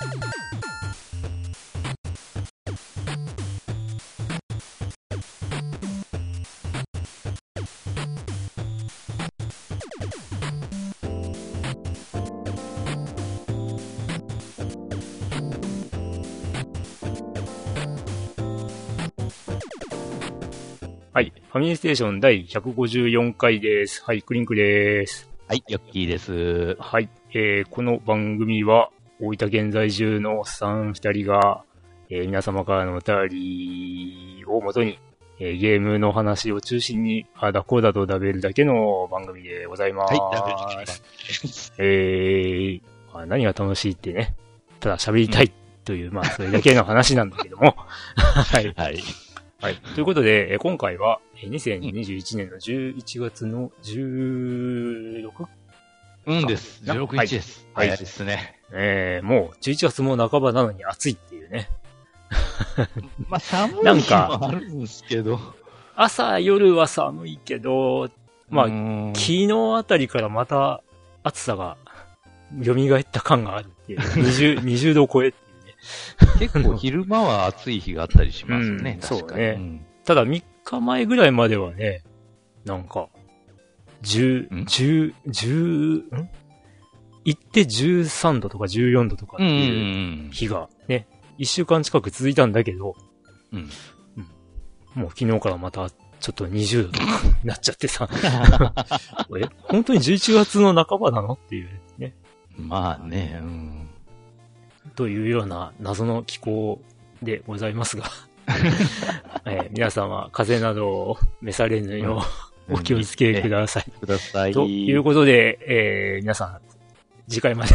はい。ファミリーステーション第154回です。はい、クリンクです。はい、ヨッキーです。はい。えー、この番組は、大分現在中のおっさん二人が、えー、皆様からのお便りをもとに、えー、ゲームの話を中心に、あだこうだと食べるだけの番組でございます。はい。えー、まあ、何が楽しいってね、ただ喋りたいという、うん、まあ、それだけの話なんだけども。はい。はい。はい。ということで、今回は、2021年の11月の 16? うんです。16日です。はい。早いですね。えー、もう11月も半ばなのに暑いっていうね。まあ寒い日もあるんですけど。朝、夜は寒いけど、まあ、昨日あたりからまた暑さが蘇った感があるっていう。20, 20度超えって結構昼間は暑い日があったりしますよね。うん、そうね、うん、ただ3日前ぐらいまではね、なんか、10、10、10、ん行って13度とか14度とかっていう日がね、1週間近く続いたんだけど、うん。うん、もう昨日からまたちょっと20度とかなっちゃってさ え、本当に11月の半ばなのっていうね。まあね、うん。というような謎の気候でございますが えー、皆様、風邪などを召されぬよう、お気をつけください。ください。ということで、えー、皆さん、次回まで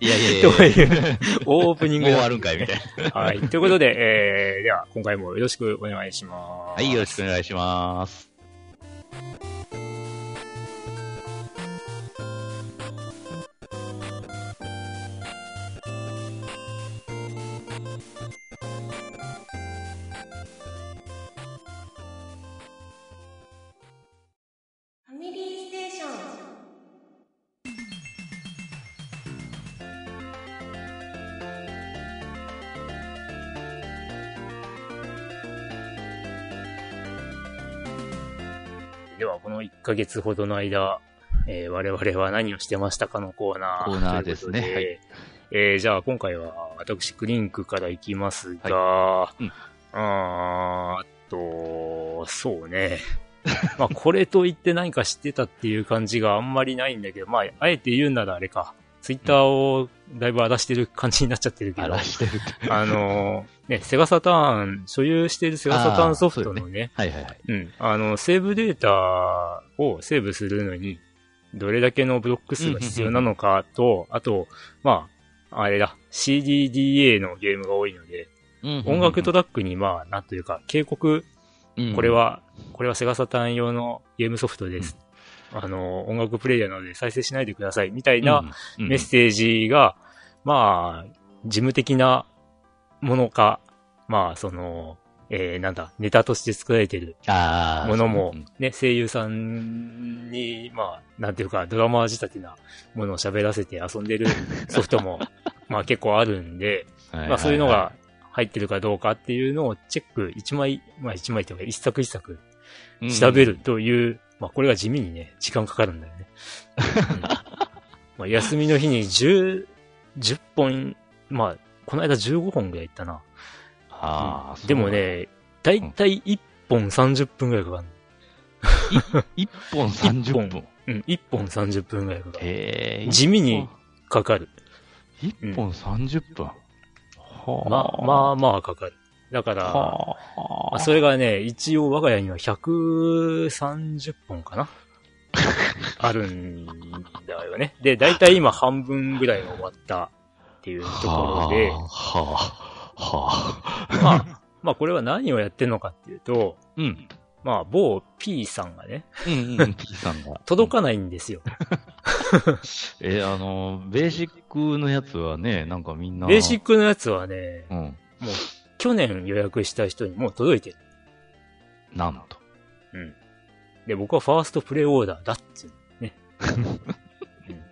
いやいやいや。というオープニング、終わるんかいみたいな。はい。ということで、えー、では、今回もよろしくお願いします。はい、よろしくお願いします。ヶ月ほどの間、えー、我々は何をしてましたかのコーナー。コーナーですね。はい、えー、じゃあ今回は私クリンクから行きますが、はい、うん、あと、そうね。まあこれと言って何か知ってたっていう感じがあんまりないんだけど、まああえて言うならあれか。ツイッターをだいぶ荒らしてる感じになっちゃってるけど。荒らしてるあのね、セガサターン、所有しているセガサターンソフトのね、ねはいはいはい。うん。あの、セーブデータをセーブするのに、どれだけのブロック数が必要なのかと、あと、まあ、あれだ、CDDA のゲームが多いので、音楽トラックに、まあ、なんというか、警告、これは、これはセガサターン用のゲームソフトです。あの、音楽プレイヤーなので再生しないでください、みたいなメッセージが、まあ、事務的なものか、まあ、その、えー、なんだ、ネタとして作られてるものも、ね、声優さんに、まあ、なんていうか、ドラマ仕立てなものを喋らせて遊んでるソフトも、まあ結構あるんで、まあそういうのが入ってるかどうかっていうのをチェック、一枚、まあ一枚というか一作一作調べるという、まあこれが地味にね、時間かかるんだよね。うん、まあ休みの日に10、10本、まあ、この間15本ぐらい行ったな。ああ、うん、でもね、だいたい1本30分ぐらいかかる。1本30分。うん、1本30分ぐらいかかる。へ地味にかかる。1本30分、うん、まあ、まあまあかかる。だから、まあ、それがね、一応我が家には130本かな あるんだよね。で、だいたい今半分ぐらい終わったっていうところで、はあ、はあ、まあ、まあこれは何をやってんのかっていうと、うん。まあ、某 P さんがね、うんうん、P さんが。届かないんですよ。えー、あの、ベーシックのやつはね、なんかみんな。ベーシックのやつはね、うん、もう、去年予約した人にもう届いてる。なんと。うん。で、僕はファーストプレイオーダーだっていうね。うん、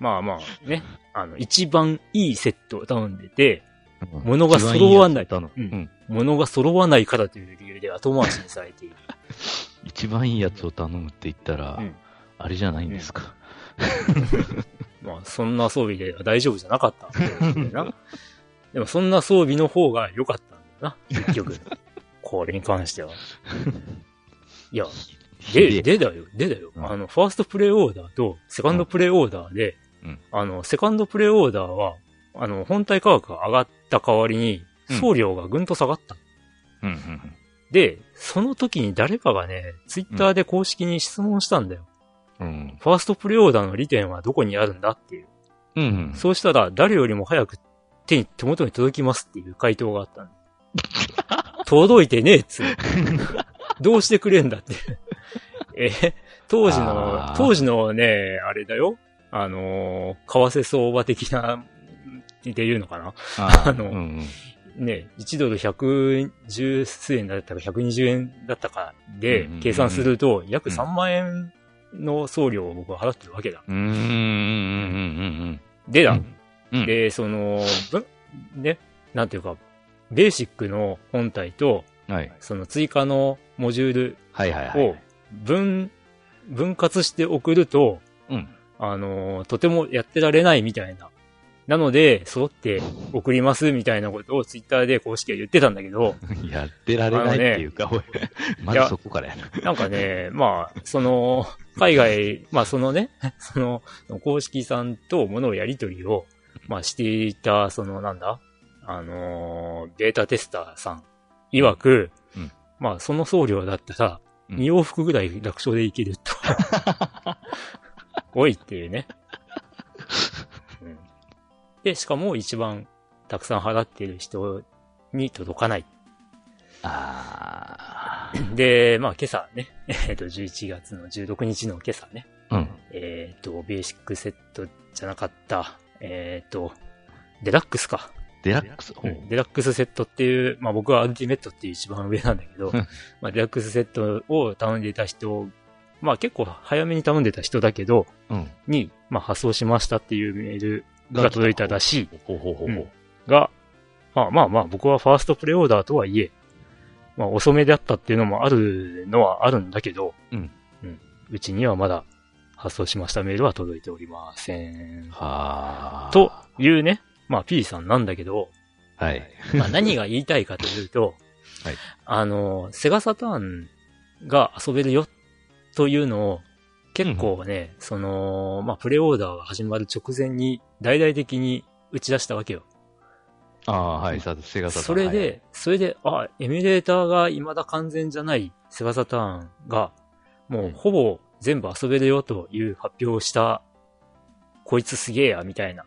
まあまあね、あの、一番いいセットを頼んでて、うん物が揃わない一番やつを頼むうんうん物が揃わないからという理由で後回しにされている。一番いいやつを頼むって言ったら、うんあれじゃないんですか。まあ、そんな装備では大丈夫じゃなかったんだよな。でも、そんな装備の方が良かったんだよな、結局。これに関しては。いや、で、でだよ、でだよ。うんあの、ファーストプレイオーダーとセカンドプレイオーダーで、うんあの、セカンドプレイオーダーは、あの、本体価格が上がった代わりに、うん送料がぐんと下がった。うんうんで、その時に誰かがね、ツイッターで公式に質問したんだよ。うん。うん。ファーストプレイオーダーの利点はどこにあるんだっていう。うんうん。そうしたら、誰よりも早く手に、手元に届きますっていう回答があったんだ 届いてねえっつう。どうしてくれんだって。え、当時の当時のね、あれだよ。あのー、為替相場的な、っていうのかなああのうんうんね、1ドル110数円だったか120円だったかで計算すると、約3万円の送料を僕は払ってるわけだ。でだ、で、その、ぶね、なんていうか、ベーシックの本体と、はい。その追加のモジュール。を分、分割して送ると、うん。あの、とてもやってられないみたいな。なので、揃って送りますみたいなことをツイッターで公式は言ってたんだけど、やってられないっていうか、まずそこからやな。なんかね、まあ、その、海外、まあそのね、その、公式さんと物をやり取りを、まあしていた、そのなんだ、あのーデータテスターさん、曰く、うんまあその送料だったら、うん2往復ぐらい楽勝でいけると。おいっていうね。うんで、しかも一番たくさん払ってる人に届かないあ で、まあ今朝ね、えっ、と、11月の16日の今朝ね、ー。うん。えっ、と、ベーシックセットじゃなかった、えっ、と、デラックスか、デラックス？ほううんデラックスセットっていう、まあ僕はアルティメットっていう一番上なんだけどうん、まあデラックスセットを頼んでいた人、まあ結構早めに頼んでた人だけど、うん。に、まあ発送しましたっていうメールが届いたらしいほうほうほうほう。が、まあまあまあ僕はファーストプレイオーダーとはいえ、まあ遅めであったっていうのもあるのはあるんだけど、うん。うん。うちにはまだ発送しましたメールは届いておりません。はあ。というね、まあ P さんなんだけど、はい。まあ何が言いたいかというと、はいあの、セガサターンが遊べるよというのを結構ね、その、まあプレイオーダーが始まる直前に大々的に打ち出したわけよ。ああ、はい。さセガサターンそれで、それで、あ、エミュレーターが未だ完全じゃないセガサターンが、もうほぼ全部遊べるよという発表をした、こいつすげえや、みたいな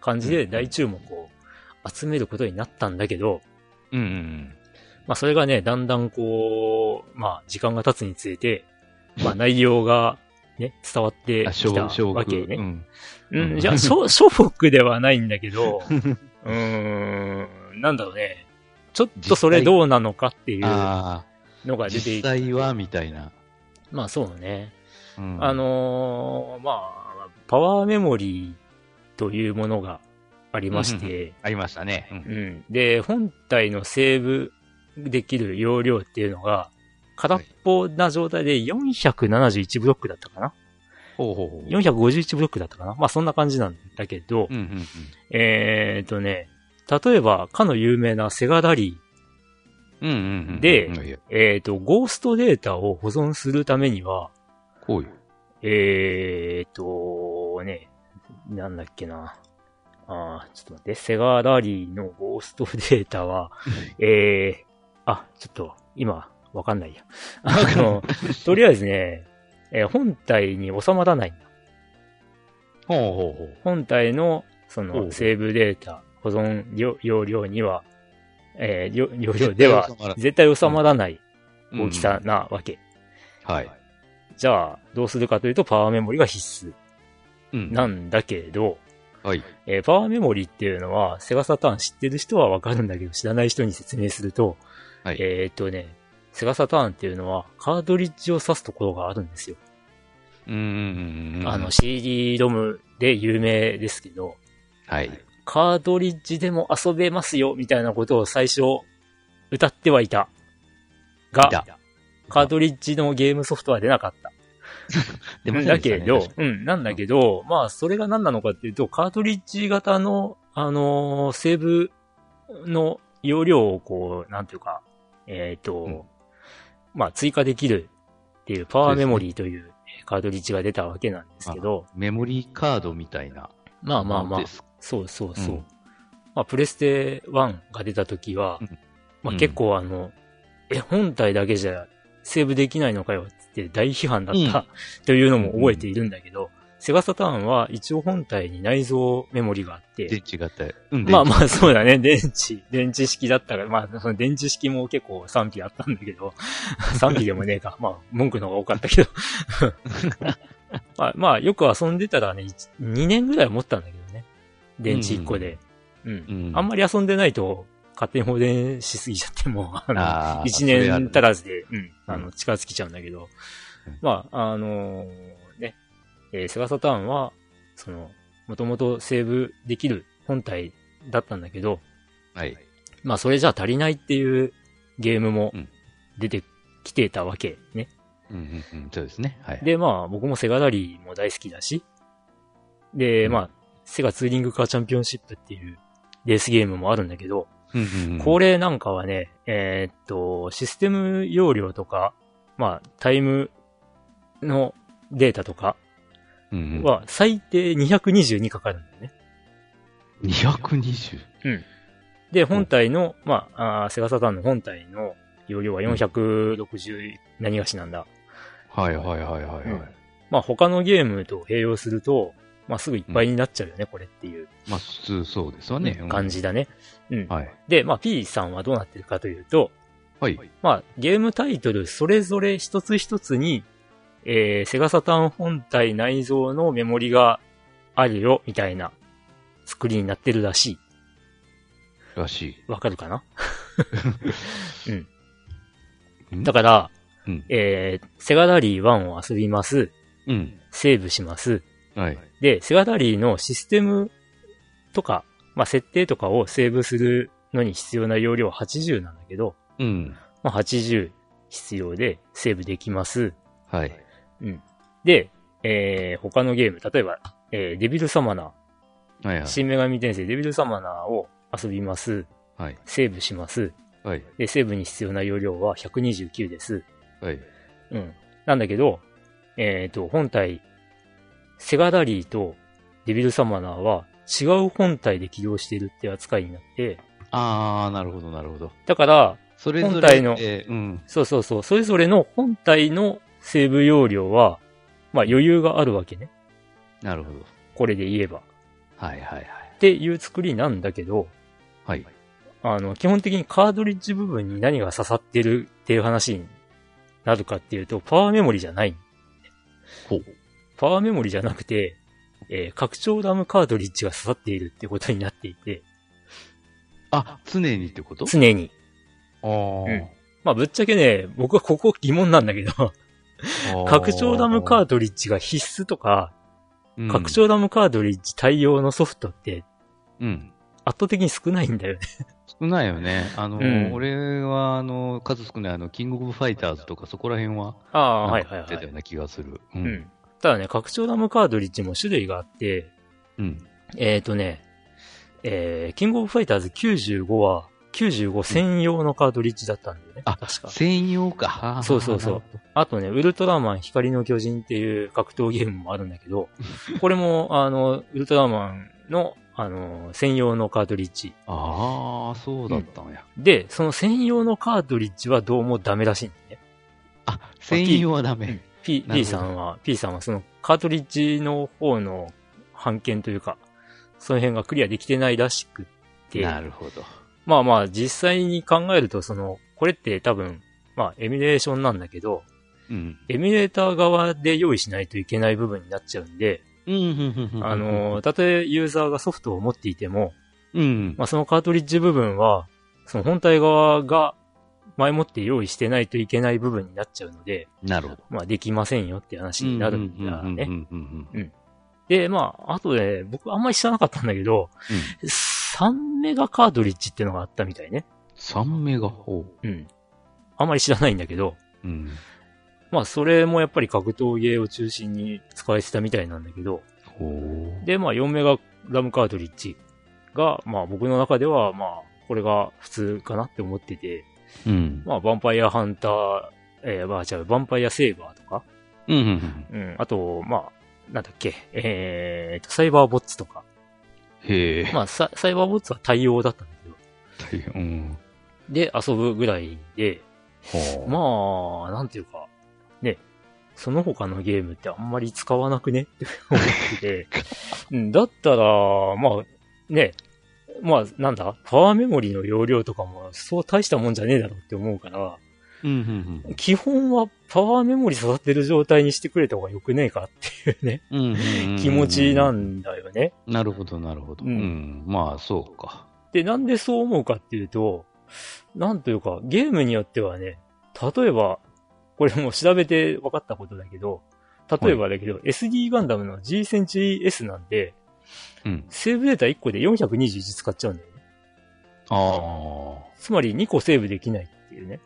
感じで大注目を集めることになったんだけど、はいうんうんまあそれがね、だんだんこう、まあ時間が経つにつれて、まあ内容がね、伝わってきたわけね。うん。うん、じゃあ、しょ、しょぼくではないんだけど、うーん、なんだろうね。ちょっとそれどうなのかっていうのが出てい実て。際は、みたいな。まあそうね。うんあ、のーまあ、パワーメモリーというものがありまして、ありましたね。うんうん。で、本体のセーブできる容量っていうのが、空っぽな状態で471ブロックだったかなほうほうほう。?451 ブロックだったかなまあそんな感じなんだけど、うんうんうん。えーとね、例えば、かの有名なセガラリうんうんうん。でうんいやー、えーと、ゴーストデータを保存するためには、こういう。えーと、ね、なんだっけな。あーちょっと待って、セガラリーのゴーストデータは、えー、あ、ちょっと、今、わかんないや。あの、とりあえずね、えー本体に収まらないんだ。ほうほうほう。本体の、その、セーブデータ、保存容容量には、えー、容容量では絶対収まらない大きさなわけ。うん。はい。じゃあ、どうするかというと、パワーメモリが必須うん。なんだけど、はい。えーパワーメモリっていうのは、セガサターン知ってる人はわかるんだけど、知らない人に説明すると、はいえーっとね、セガサターンっていうのは、カートリッジを挿すところがあるんですよ。うんうんうん。あの CD ロムで有名ですけど、はい。カートリッジでも遊べますよ、みたいなことを最初歌ってはいた。が、カートリッジのゲームソフトは出なかった。でしたねけど、うん、なんだけど、まあ、それが何なのかっていうと、カートリッジ型の、あのーセーブの容量をこう、なんていうか、えっ、と、うんまあ、追加できるっていうパワーメモリーというカートリッジが出たわけなんですけど、メモリーカードみたいな。まあまあまあ。そうそうそう。うん。まあ、プレステ1が出た時は、うん。まあうん。結構あの、え、本体だけじゃセーブできないのかよって大批判だった、というのも覚えているんだけど、セガサターンは一応本体に内蔵メモリがあって、電池型。うんまあまあそうだね、電池、電池式だったから、まあその電池式も結構賛否あったんだけど、賛否でもねえか、まあ文句の方が多かったけど。まあまあよく遊んでたらね、2年ぐらいは持ったんだけどね。電池1個で。うん。うん。あんまり遊んでないと、勝手に放電しすぎちゃっても、あの、あー一年足らずで、うん、うん。あの、近づきちゃうんだけど。うん、まあ、あのーね、えーセガサターンは、その、もともとセーブできる本体だったんだけど、はい。まあ、それじゃ足りないっていうゲームもうん出てきてたわけね。うんうんうん。そうですね。はい。で、まあ、僕もセガダリーも大好きだし、で、うんまあ、セガツーリングカーチャンピオンシップっていうレースゲームもあるんだけど、うんうんうんこれなんかはね、えーっと、システム容量とか、まあ、タイムのデータとかは最低222かかるんだよね。220。で、本体の、まあ、あーセガサターンの本体の容量は460何がしなんだ。はいはいはいはいはい。うんまあ、他のゲームと併用すると、まあ、すぐいっぱいになっちゃうよね、これっていうまあ普通そうですわね。うん感。じだね。うん。はい。で、まあ、P さんはどうなってるかというと、はい。まあ、ゲームタイトルそれぞれ一つ一つに、えー、セガサターン本体内蔵のメモリがあるよ、みたいな作りになってるらしらしい。わかるかな？い。だから、うん。えー、セガダリー1を遊びます。うん。セーブします。はい。で、セガダリーのシステムとか、まあ、設定とかをセーブするのに必要な容量は80なんだけど、うん。まあ、80必要でセーブできます。はい。で、えー、他のゲーム、例えば、えー、デビルサマナー、はいはい。新女神転生デビルサマナーを遊びます。はい。セーブします。はい。で、セーブに必要な容量は129です。はい。うん。なんだけど、えっ、と、本体、セガダリーとデビルサマナーは違う本体で起動しているって扱いになって、あー、なるほどなるほど。だから、それぞれ。本体のえーうん。そうそうそう、それぞれの本体のセーブ容量は、まあ余裕があるわけね。なるほど。これで言えば。はいはいはい。っていう作りなんだけど、はい。あの、基本的にカードリッジ部分に何が刺さってるっていう話になるかっていうと、パワーメモリじゃない。ほう。パワーメモリじゃなくて、えー拡張ラムカードリッジが刺さっているってことになっていて、あ、常にってこと？常に。あーうんまあ、ぶっちゃけね、僕はここ疑問なんだけど、拡張ラムカードリッジが必須とか、うん拡張ラムカードリッジ対応のソフトってうん。圧倒的に少ないんだよね。少ないよね。あの、うん俺は、あの、数少ない、あの、キングオブファイターズとかそこら辺は、ああ、はいはいはい。出たような気がする。う。うんん。ただね、拡張ラムカードリッジも種類があって、うん。えっ、ー、とね、えー、キングオブファイターズ95は、95専用のカードリッジだったんだよね。あ確か。専用か。そうそうそうあとね、ウルトラマン光の巨人っていう格闘ゲームもあるんだけど、これも、あの、ウルトラマンの、あの、専用のカードリッジ。ああ、そうだったんや。で、その専用のカードリッジはどうもダメらしいんだね。あ、専用はダメ。P, P さんは、P さんはそのカートリッジの方の判件というか、その辺がクリアできてないらしくって、なるほど。まあまあ実際に考えるとその、これって多分、まあエミュレーションなんだけど、うん。エミュレーター側で用意しないといけない部分になっちゃうんで。あ、の、たとえユーザーがソフトを持っていても、うん。まあそのカートリッジ部分は、その本体側が、前もって用意してないといけない部分になっちゃうので、なるほど。まあできませんよって話になるんだね。うんで、まあ、あとで、僕あんまり知らなかったんだけど、うん3メガカートリッジっていうのがあったみたいね。3メガほうん。あんまり知らないんだけど、う。うん。まあそれもやっぱり格闘ゲーを中心に使えてたみたいなんだけど、ほう。で、まあ4メガラムカートリッジが、まあ僕の中では、まあこれが普通かなって思ってて、うん。まあヴァンパイアハンター、えー、まあ違う、ヴァンパイアセーバーとか、うんうんうん。うん、あと、まあ、なんだっけ、えーと、サイバーボッツとか。へえ。まあサ、サイバーボッツは対応だったんだけど、うん。で、遊ぶぐらいで。まあ、なんていうか、ね、その他のゲームってあんまり使わなくね？って思ってて、うんだったら、まあ、ね、まあ、なんだ、パワーメモリの容量とかもそう大したもんじゃねえだろうって思うから、うんうん基本はパワーメモリ育ってる状態にしてくれた方がよくねえかっていうね、うん。うんうんうん気持ちなんだよね。なるほど、なるほど。ううんん。まあ、そうか。で、なんでそう思うかっていうと、なんというか、ゲームによってはね、例えば、これも調べて分かったことだけど、例えばだけど、SD ガンダムの G センチュリー S なんで、うん。セーブデータ1個で421使っちゃうんだよね。あつまり2個セーブできないっていうね。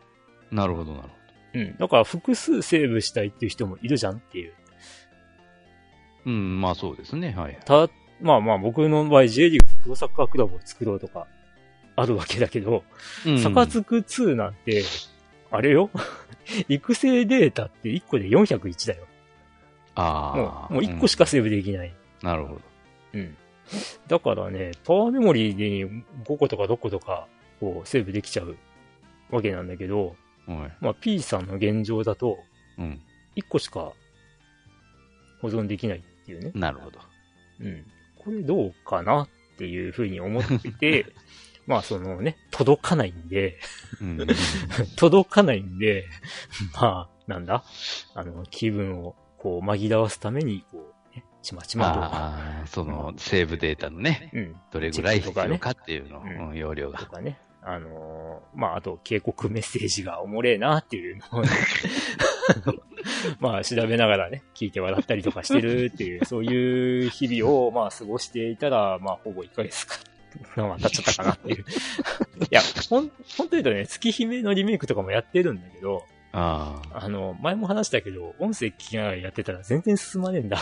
あ。なるほど、なるほうん。だから複数セーブしたいっていう人もいるじゃんっていう。ど。うん、まあそうですね。はい。た、まあまあ僕の場合 J リーグプロサッカークラブを作ろうとか、あるわけだけど、うんサカツク2なんて、あれよ？育成データって1個で401だよ。あもあ。う、もう1個しかセーブできない。うんなるほど。うん。だからね、パワーメモリーに5個とか6個とか、こう、セーブできちゃうわけなんだけど、はい。まあ P さんの現状だと、うん。1個しか保存できないっていうね。なるほど。うん。これどうかなっていうふうに思ってて、まあそのね、届かないんで、うん。届かないんで、まあ、なんだ？あの、気分をこう紛らわすために、こう、ね、ちまちまと、ああ、その、セーブデータのね、うん、どれぐらい必要かっていうの、うんうん容量がと。かね。あのーまあ、あと、警告メッセージがおもれえなっていうのをね、まあ、調べながらね、聞いて笑ったりとかしてるっていう、そういう日々を、まあ、過ごしていたら、まあ、ほぼ1ヶ月か、まあ、経っちゃったかなっていう。いや、ほん、本当言うとね、月姫のリメイクとかもやってるんだけど、ああ。あの、前も話したけど、音声聞きながらやってたら全然進まねえんだ。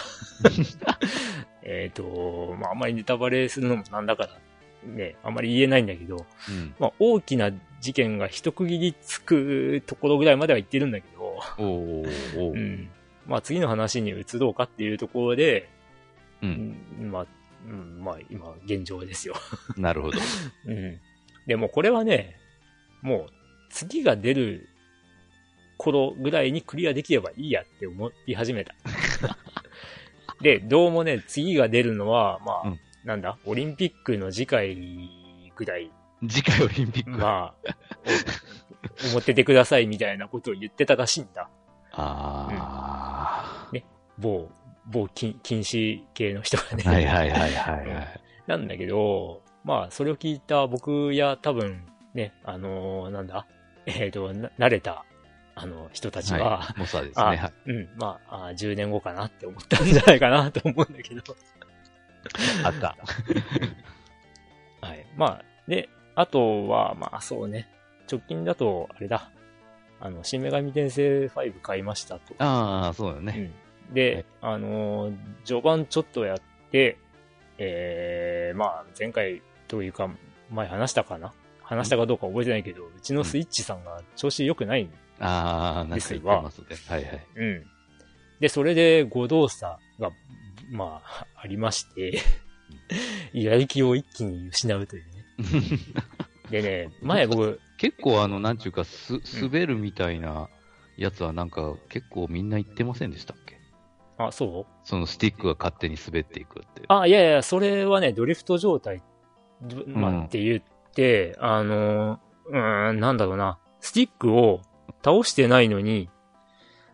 えっと、まあ、あんまりネタバレするのもなんだから、ね、あんまり言えないんだけど、うん。まあ、大きな事件が一区切りつくところぐらいまでは行ってるんだけど、おーおーうん。まあ、次の話に移ろうかっていうところで、う。うんん、まあ、うん、まあ、今、現状ですよ。なるほど。うん。でもこれはね、もう、次が出る頃ぐらいにクリアできればいいやって思い始めた。で、どうもね、次が出るのは、まあ、うんなんだ、オリンピックの次回ぐらい、次回オリンピック。まあ、お思っててくださいみたいなことを言ってたらしいんだ。あ某、某禁禁止系の人がね。あ。はいはいはいはいはい。なんだけど、まあ、それを聞いた僕や多分、ね、あのーなんだ、えっ、と、な慣れた、あの、人たちは、はい。モサですね。うん、まああ、10年後かなって思ったんじゃないかなと思うんだけど。あった。はい。まあ、で、あとは、まあ、そうね、直近だと、あれだ、あの、新女神転生5買いましたと。ああ、そうだね。うん。はでい、あのー序盤ちょっとやって、えー、まあ、前回というか、前話したかな？話したかどうか覚えてないけど、うちのスイッチさんが調子良くない。ああ、なんか言ってますね。はいはい。うん。で、それで誤動作が、まあ、ありまして、やる気を一気に失うというね。でね、前僕、結構あの、なんちゅうか、す、滑るみたいなやつはなんか結構みんな言ってませんでしたっけ？あ、そう？そのスティックが勝手に滑っていくって。あ、いやいや、それはね、ドリフト状態、どまあ、うん。って言って、あの、うーん、なんだろうな、スティックを倒してないのに、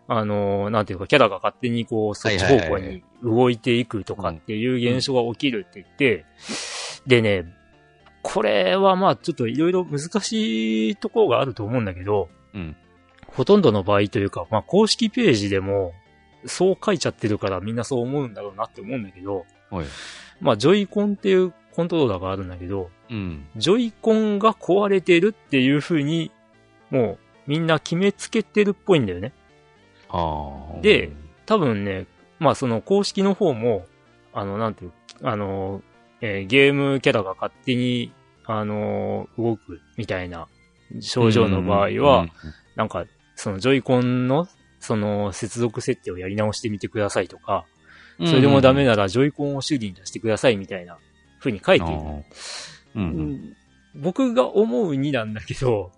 あの、なんていうか、キャラが勝手にこう、そっち方向に動いていくとかっていう現象が起きるって言って、でね、これはまあちょっといろいろ難しいところがあると思うんだけど、うん。ほとんどの場合というか、まあ公式ページでも、そう書いちゃってるからみんなそう思うんだろうなって思うんだけど、はい。まあジョイコンっていうコントローラーがあるんだけど、うん。ジョイコンが壊れてるっていう風に、もうみんな決めつけてるっぽいんだよね。で、多分ね、まあその公式の方も、あの、なんていう、あの、えーゲームキャラが勝手に、あの、動くみたいな症状の場合は、なんか、そのジョイコンの、その接続設定をやり直してみてくださいとか、うん、それでもダメだならジョイコンを修理に出してくださいみたいな風に書いている。僕が思うになんだけど、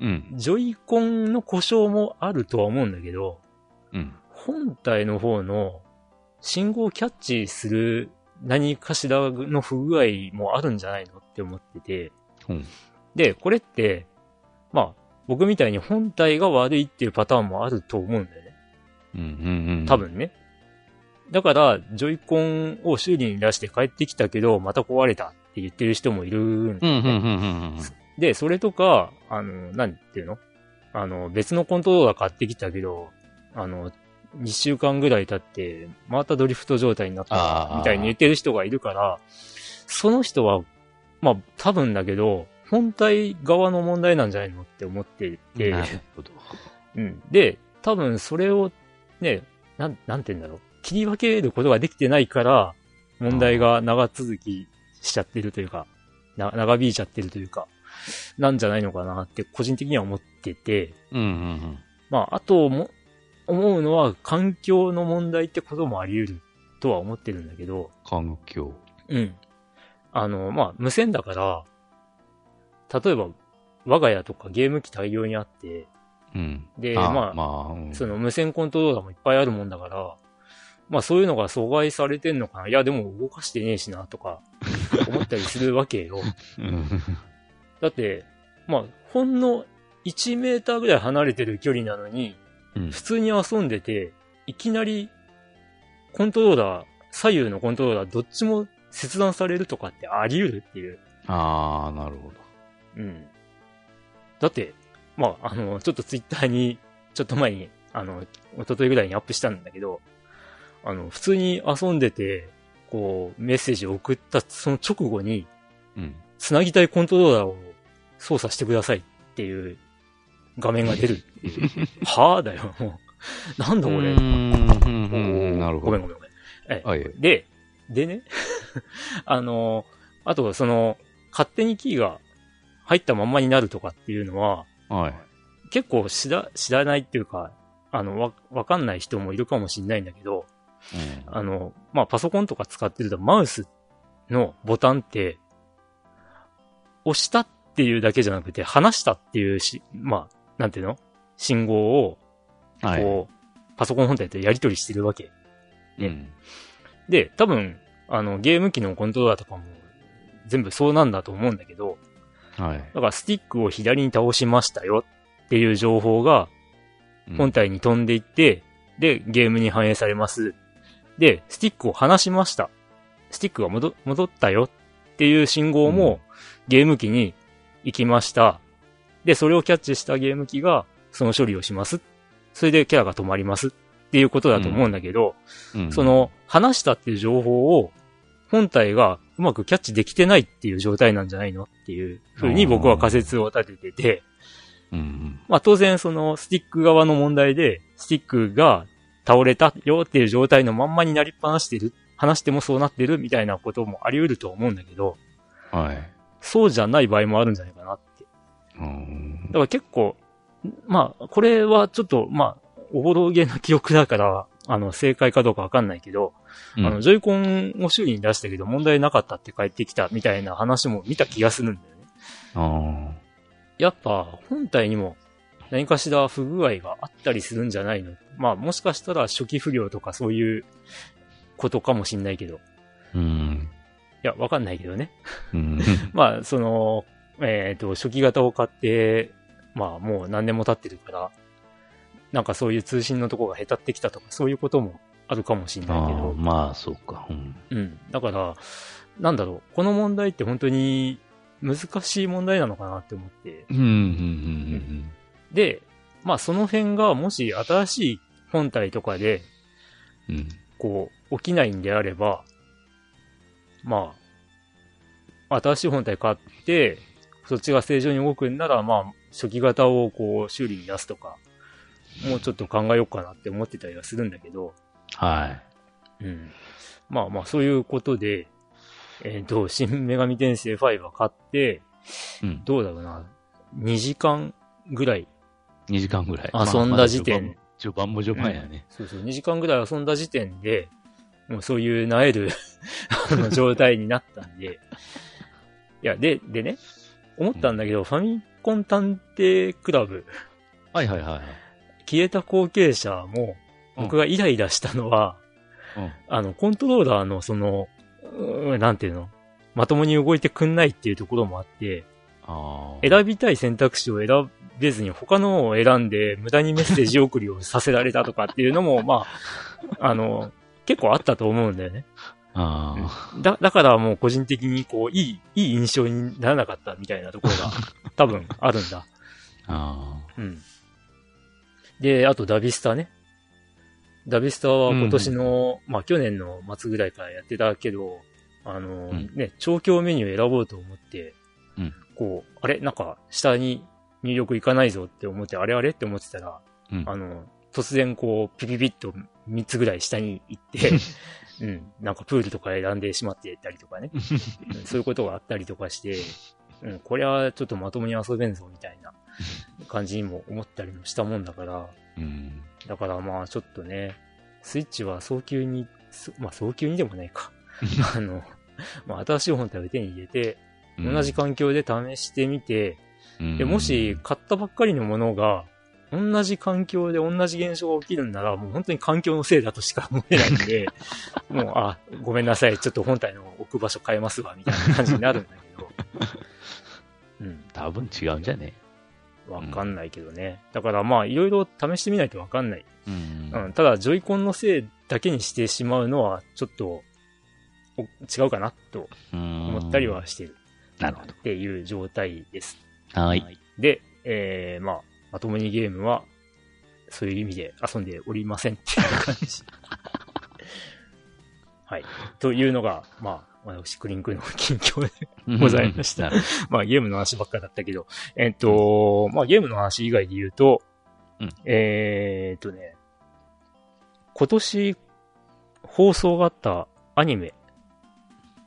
うん。ジョイコンの故障もあるとは思うんだけど、うん。本体の方の信号をキャッチする何かしらの不具合もあるんじゃないのって思ってて。うんで、これって、まあ、僕みたいに本体が悪いっていうパターンもあると思うんだよね。うん。うん。多。分ね。だから、ジョイコンを修理に出して帰ってきたけど、また壊れたって言ってる人もいるん。で、それとか、あの、なんていうの？あの、別のコントローラー買ってきたけど、あの、2週間ぐらい経って、またドリフト状態になったみたいに言ってる人がいるから、その人は、まあ、多分だけど、本体側の問題なんじゃないのって思ってて、なるほど。うん。で、多分それを、ね、なん、なんて言うんだろう。切り分けることができてないから、問題が長続きしちゃってるというか、な長引いちゃってるというか、なんじゃないのかなって個人的には思ってて、うん。うん。まあ、あとも、思うのは環境の問題ってこともあり得るとは思ってるんだけど、環境。うん。あの、まあ、無線だから、例えば、我が家とかゲーム機大量にあって、うん。で、あまあ、まあ、うんその無線コントローラーもいっぱいあるもんだから、まあそういうのが阻害されてんのかな。いやでも動かしてねえしなとか思ったりするわけよ。うん。だって、まあほんの1メーターぐらい離れてる距離なのに、うん普通に遊んでて、いきなりコントローラー、左右のコントローラーどっちも切断されるとかってあり得るっていう。ああ、なるほど。うん。だって、まあ、あの、ちょっとツイッターに、ちょっと前に、あの、一昨日ぐらいにアップしたんだけど、あの、普通に遊んでて、こう、メッセージを送ったその直後に、うん。つなぎたいコントローラーを操作してくださいっていう画面が出るっていう。はぁだよ、もう。なんだこれ。なるほど。ごめんごめんごめん。ええはい。で、でね、あの、あと、その、勝手にキーが入ったまんまになるとかっていうのは、はい。結構知ら、知らないっていうか、あの、わ、わかんない人もいるかもしれないんだけど、うんあの、まあ、パソコンとか使ってるとマウスのボタンって、押したっていうだけじゃなくて、離したっていうし、まあ、なんていうの？信号を、はい。こう、パソコン本体とやり取りしてるわけ。うん。で、多分、あの、ゲーム機のコントローラーとかも全部そうなんだと思うんだけど、はい。だからスティックを左に倒しましたよっていう情報がうん本体に飛んでいって、で、ゲームに反映されます。で、スティックを離しました。スティックが戻戻ったよっていう信号もゲーム機に行きました。で、それをキャッチしたゲーム機がその処理をします。それでキャラが止まります。っていうことだと思うんだけど、うん。そ、の、話したっていう情報を、本体がうまくキャッチできてないっていう状態なんじゃないのっていうふうに僕は仮説を立ててて、うんうん。まあ当然そのスティック側の問題で、スティックが倒れたよっていう状態のまんまになりっぱなしてる、話してもそうなってるみたいなこともあり得ると思うんだけど、はい。そうじゃない場合もあるんじゃないかな。っだから結構、まあ、これはちょっと、まあ、おぼろげな記憶だから、あの、正解かどうかわかんないけど、あの、ジョイコンを修理に出したけど問題なかったって帰ってきたみたいな話も見た気がするんだよね。あやっぱ、本体にも何かしら不具合があったりするんじゃないの？まあ、もしかしたら初期不良とかそういうことかもしんないけど。ーうん。いや、わかんないけどね。うん。まあ、その、えっ、と、初期型を買って、まあ、もう何年も経ってるから、なんかそういう通信のとこが下手ってきたとか、そういうこともあるかもしんないけあどー。まあ、そうか。うん。うん。だから、なんだろう。この問題って本当に、難しい問題なのかなって思って。うん、うん、うん、で、まあその辺がもし新しい本体とかで、うん。うん。こう、起きないんであれば、まあ、新しい本体買って、そっちが正常に動くんなら、まあ、初期型をこう、修理に出すとか、もうちょっと考えようかなって思ってたりはするんだけど、はうん。まあまあ、そういうことで、えっ、と、新女神転生5は買って、い。うん。どうだろうな、2時間ぐらい、2時間ぐらい。遊んだ時点まあ序盤も序盤も序盤やね。そうそう、2時間ぐらい遊んだ時点で、もうそういう萎える あの状態になったんで、いや、で、でね、思ったんだけど、ファミコン探偵クラブ、はいはいはい。消えた後継者も、僕がイライラしたのは、うんあの、コントローラーのその、うーなんていうの？まともに動いてくんないっていうところもあって。選びたい選択肢を選べずに他のを選んで無駄にメッセージ送りをさせられたとかっていうのも、まあ、あの、結構あったと思うんだよね。あだ、だからもう個人的にこう、いい、いい印象にならなかったみたいなところが 多分あるんだ。あ。あうん。で、あとダビスタね。ダビスタは今年の、まあ去年の末ぐらいからやってたけど、あの、うんね、調教メニュー選ぼうと思って、うんこう、あれ？なんか下に入力いかないぞって思って、あれあれ？って思ってたら、あ。うん。あの、突然こう、ピピピッと3つぐらい下に行って、うん、なんかプールとか選んでしまってたりとかね。うんそういうことがあったりとかして、うん、これはちょっとまともに遊べんぞみたいな 感じにも思ったりもしたもんだから、うん。だからまあちょっとね、スイッチは早急に、そまあ早急にでもないか。あの、まあ新しい本体を手に入れて、同じ環境で試してみて、うんで、もし、買ったばっかりのものが、同じ環境で同じ現象が起きるんなら、もう本当に環境のせいだとしか思えないんで、もう、あ、ごめんなさい、ちょっと本体の置く場所変えますわ、みたいな感じになるんだけど。うん、多分違うんじゃね？わかんないけどね。だからまあ、いろいろ試してみないとわかんない。うんうん、ただ、ジョイコンのせいだけにしてしまうのは、ちょっと、お違うかな、と思ったりはしてる。なるほど。っていう状態です。はい。で、えー、まあ、まともにゲームは、そういう意味で遊んでおりませんっていう感じ。はい。というのが、まあ、私、クリンクの近況で、ございました まあ、ゲームの話ばっかだったけど、えっと、まあ、ゲームの話以外で言うと、うんえーっとね、今年、放送があったアニメ、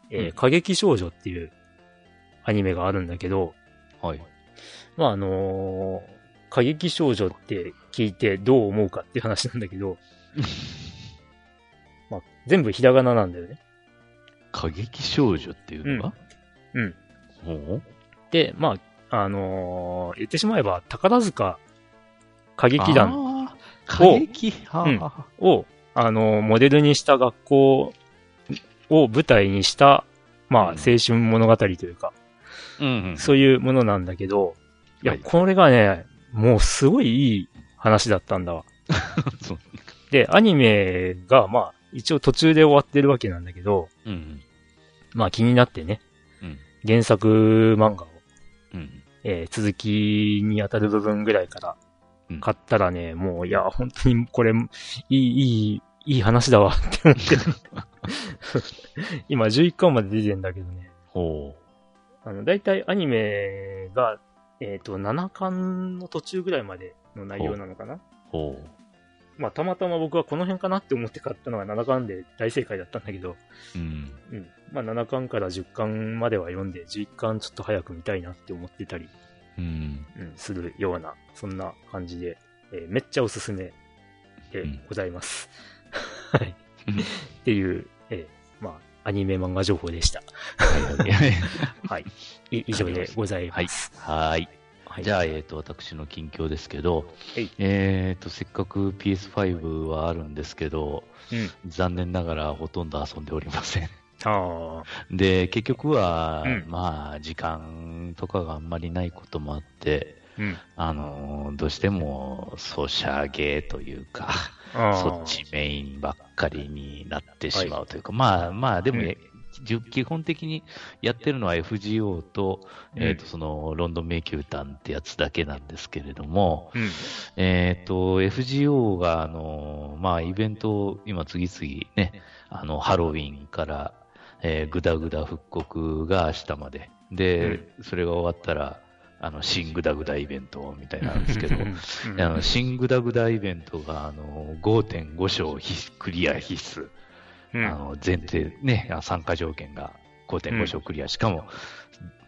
えーうん過激少女っていうアニメがあるんだけど、どはい。まあ、あのー過激少女って聞いてどう思うかっていう話なんだけど、まあ、全部ひらがななんだよね。過激少女っていうのが？うん。ほう？で、まあ、あのー言ってしまえば、宝塚歌劇団あー過激はうん。あを、あのーモデルにした学校を舞台にした、まあ、うん。青春物語というか、うんうん。そういうものなんだけど、いや、はい。これがね、もうすごいいい話だったんだわ。そう。で、アニメが、まあ、一応途中で終わってるわけなんだけど、うん。まあ気になってね、うん原作漫画を、うん。えー続きに当たる部分ぐらいからうん買ったらね、もう、いや、本当にこれ、いい、いい、いい話だわって思ってる。今11巻まで出てんだけどね。ほあの、だいたいアニメが、えっ、と、7巻の途中ぐらいまでの内容なのかな？う。ほまあ、たまたま僕はこの辺かなって思って買ったのが7巻で大正解だったんだけど、う。うん。うん。まあ、7巻から10巻までは読んで、11巻ちょっと早く見たいなって思ってたり、うん。うん、するような、そんな感じで、えーめっちゃおすすめでございます。はい。っていう、えーまあ、アニメ漫画情報でした。はい以上でございます。はい。はい。じゃあ、えっ、と、私の近況ですけどはい、えっ、と、せっかく PS5 はあるんですけど、うん。残念ながらほとんど遊んでおりません。ああ。で、結局は、うんまあ、時間とかがあんまりないこともあって、うん。あの、どうしても、ソシャゲというか。そっちメインばっかりになってしまうというか、まあまあ、でも、うんじ基本的にやってるのは FGO と、うんえっ、と、その、ロンドン迷宮団ってやつだけなんですけれども、うん。えっ、と、FGO が、あの、まあ、イベントを今次々ね、あの、ハロウィンから、えー、グダグダ復刻が明日まで。で、それが終わったら、あの、新グダグダイベントみたいなんですけど、うんあの、新グダグダイベントが、あの、5.5章必クリア必須。うんあの、前提、ね、あ参加条件が5.5章クリア。しかも、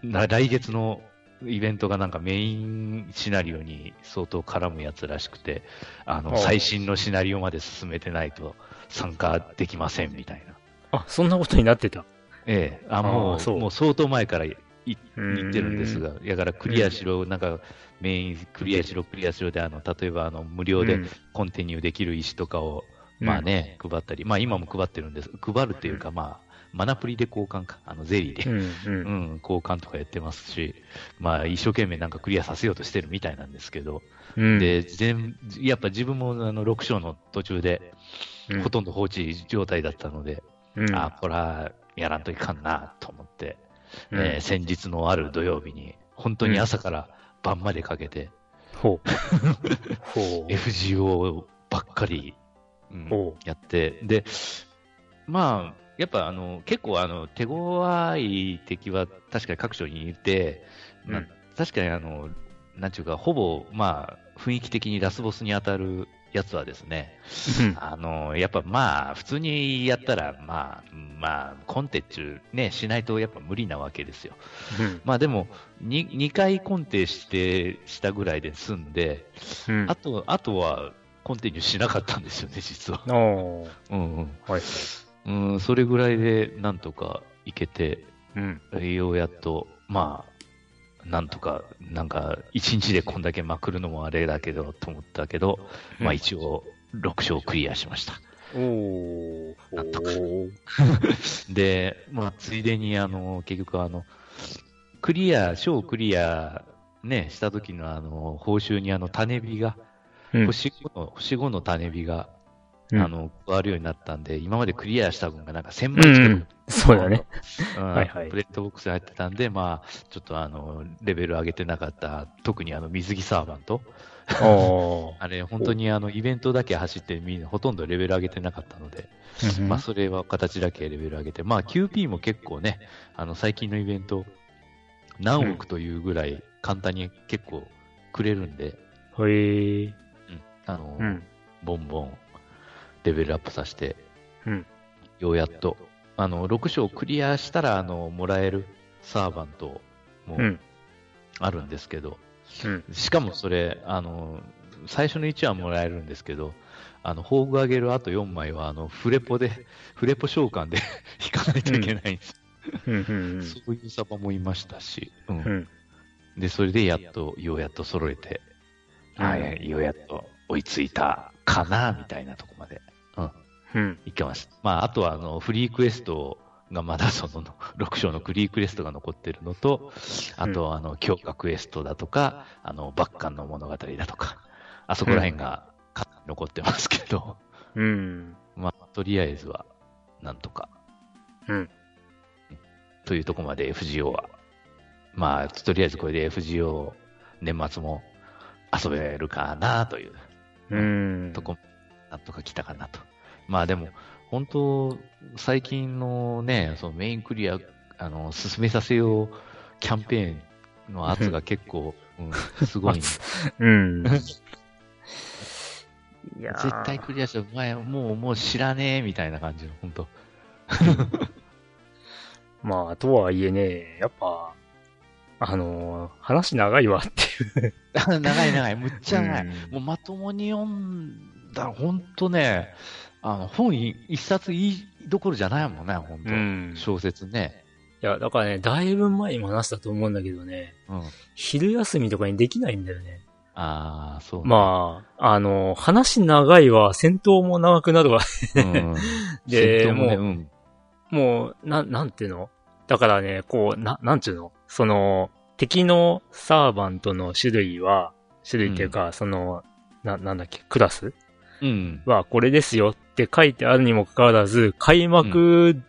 な来月のイベントがなんかメインシナリオに相当絡むやつらしくて、あの、最新のシナリオまで進めてないと参加できませんみたいな。あ、そんなことになってた。ええ、あ、もう、もう相当前からい言言ってるんですが、だからクリアしろ、なんかメインクリアしろ、クリアしろで、あの、例えばあの、無料でコンティニューできる石とかを、まあね、配ったり、まあ今も配ってるんです。配るっていうか、まあ、マナプリで交換か、あの、ゼリーで、うん、う。うんん、交換とかやってますし、まあ一生懸命なんかクリアさせようとしてるみたいなんですけど、うん。で、全、やっぱ自分もあの、6章の途中で、うん、ほとんど放置状態だったので、うん、あ、これはやらんといかんなと思って、うんえー先日のある土曜日に、本当に朝から晩までかけて、ほう。ほう。FGO ばっかり、うんほやって、で、まあ、やっぱあの結構あの手強い敵は確かに各所にいて、まあうん確かにあの、なんちゅうか、ほぼ、まあ、雰囲気的にラスボスに当たるやつはですね、あの、やっぱまあ、普通にやったら、まあ、まあ、コンテっちゅうね、しないとやっぱ無理なわけですよ。うん。まあでも、2, 2回コンテして、したぐらいで済んで、うん。あと、あとは、コンティニューしなかったんですよね、実は。うんうん。はい。うん、それぐらいで、なんとかいけて、うん。ようやっと、まあ、なんとか、なんか、1日でこんだけまくるのもあれだけど、と思ったけど、まあ一応、6章クリアしました。おー。なんとかで、まあ、ついでに、あの、結局、あの、クリア、章クリア、ね、した時の、あの、報酬に、あの、種火が、うん星5の、星5の種火が、うんあの、加わるようになったんで、今までクリアした分がなんか1000う枚近く、ん。そうだね。うんはいはいプレットボックスに入ってたんで、まあ、ちょっとあの、レベル上げてなかった、特にあの、水着サーバント。あれ、本当にあの、イベントだけ走ってみんな、ほとんどレベル上げてなかったので、まあ、それは形だけレベル上げて、まあ、QP も結構ね、あの、最近のイベント、何億というぐらい簡単に結構くれるんで、へー。うんあの、うん。ボンボン、レベルアップさせて、うんようやっと、あの、6章クリアしたら、あの、もらえるサーバントもうん。あるんですけど、うん。しかもそれ、あの、最初の1はもらえるんですけど、あの、宝具上げるあと4枚は、あの、フレポで、フレポ召喚で 引かないといけないんです。うん。うん。そういうサバもいましたし、うんうん。で、それでやっと、ようやっと揃えて、うんはい、ようやっと追いついたかな、みたいなとこまで。いけました。まあ、あとは、あの、フリークエストがまだその、6章のフリークエストが残ってるのと、あとは、あの、強化クエストだとか、あの、バッカンの物語だとか、あそこら辺が残ってますけど、うん。まあ、とりあえずは、なんとか。うん。というところまで FGO は。まあ、とりあえずこれで FGO 年末も遊べるかなといううん。とこ、なんとか来たかなと。まあでも、本当、最近のね、そのメインクリア、あの、進めさせようキャンペーンの圧が結構、うん、すごい んで。うん。いやー絶対クリアして、お前、もう、もう知らねえ、みたいな感じの、本当まあ、とはいえね、やっぱ、あのー話長いわっていう。長い長い、むっちゃ長い。うんもうまともに読んだら、本当ね、あの、本い一冊いいどころじゃないもんね、本当、ん小説ね。いや、だからね、だいぶ前にも話したと思うんだけどね、うん。昼休みとかにできないんだよね。ああ、そう、ね。まあ、あの、話長いわ、戦闘も長くなるわ。うん。でもね、もううん。もう、な、なんていうの？だからね、こう、な、なんちゅうの？その、敵のサーバントの種類は、種類っていうか、その、な、なんだっけ、クラスうん。はこれですよって書いてあるにもかかわらず、開幕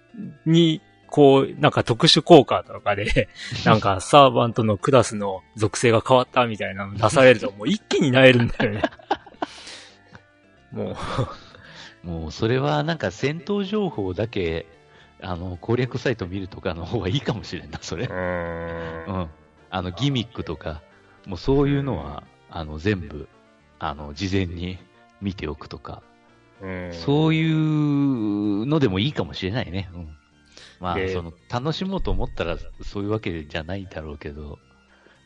に、こう、なんか特殊効果とかで、なんかサーバントのクラスの属性が変わったみたいなの出されると、もう一気に萎えるんだよね。もう。もう、それはなんか戦闘情報だけ、あの、攻略サイト見るとかの方がいいかもしれんな、それ。うん。うん。あの、ギミックとか、もうそういうのは、あの、全部、あの、事前に見ておくとか、そういうのでもいいかもしれないね。うん。まあ、その、楽しもうと思ったら、そういうわけじゃないだろうけど、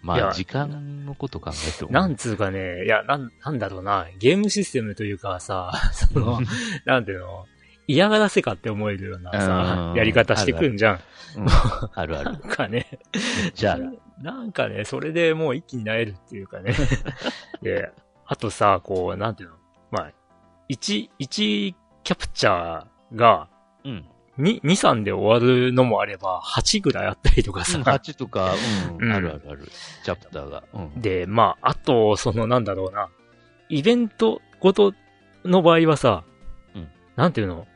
まあ、時間のこと考えても。なんつうかね、いや、なん、なんだろうな、ゲームシステムというかさ、その、なんていうの、嫌がらせかって思えるようなさ、やり方してくるんじゃん。あるある。なんかね、じゃあ、なんかね、それでもう一気になえるっていうかね。で、あとさ、こう、なんていうの、まあ、1、1キャプチャーが、うん。2、2、3で終わるのもあれば、8ぐらいあったりとかさ。うん、8とか、うん、あるあるある。チャプターが。うん、で、まあ、あと、その、なんだろうな。イベントごとの場合はさ、うん、なんていうの？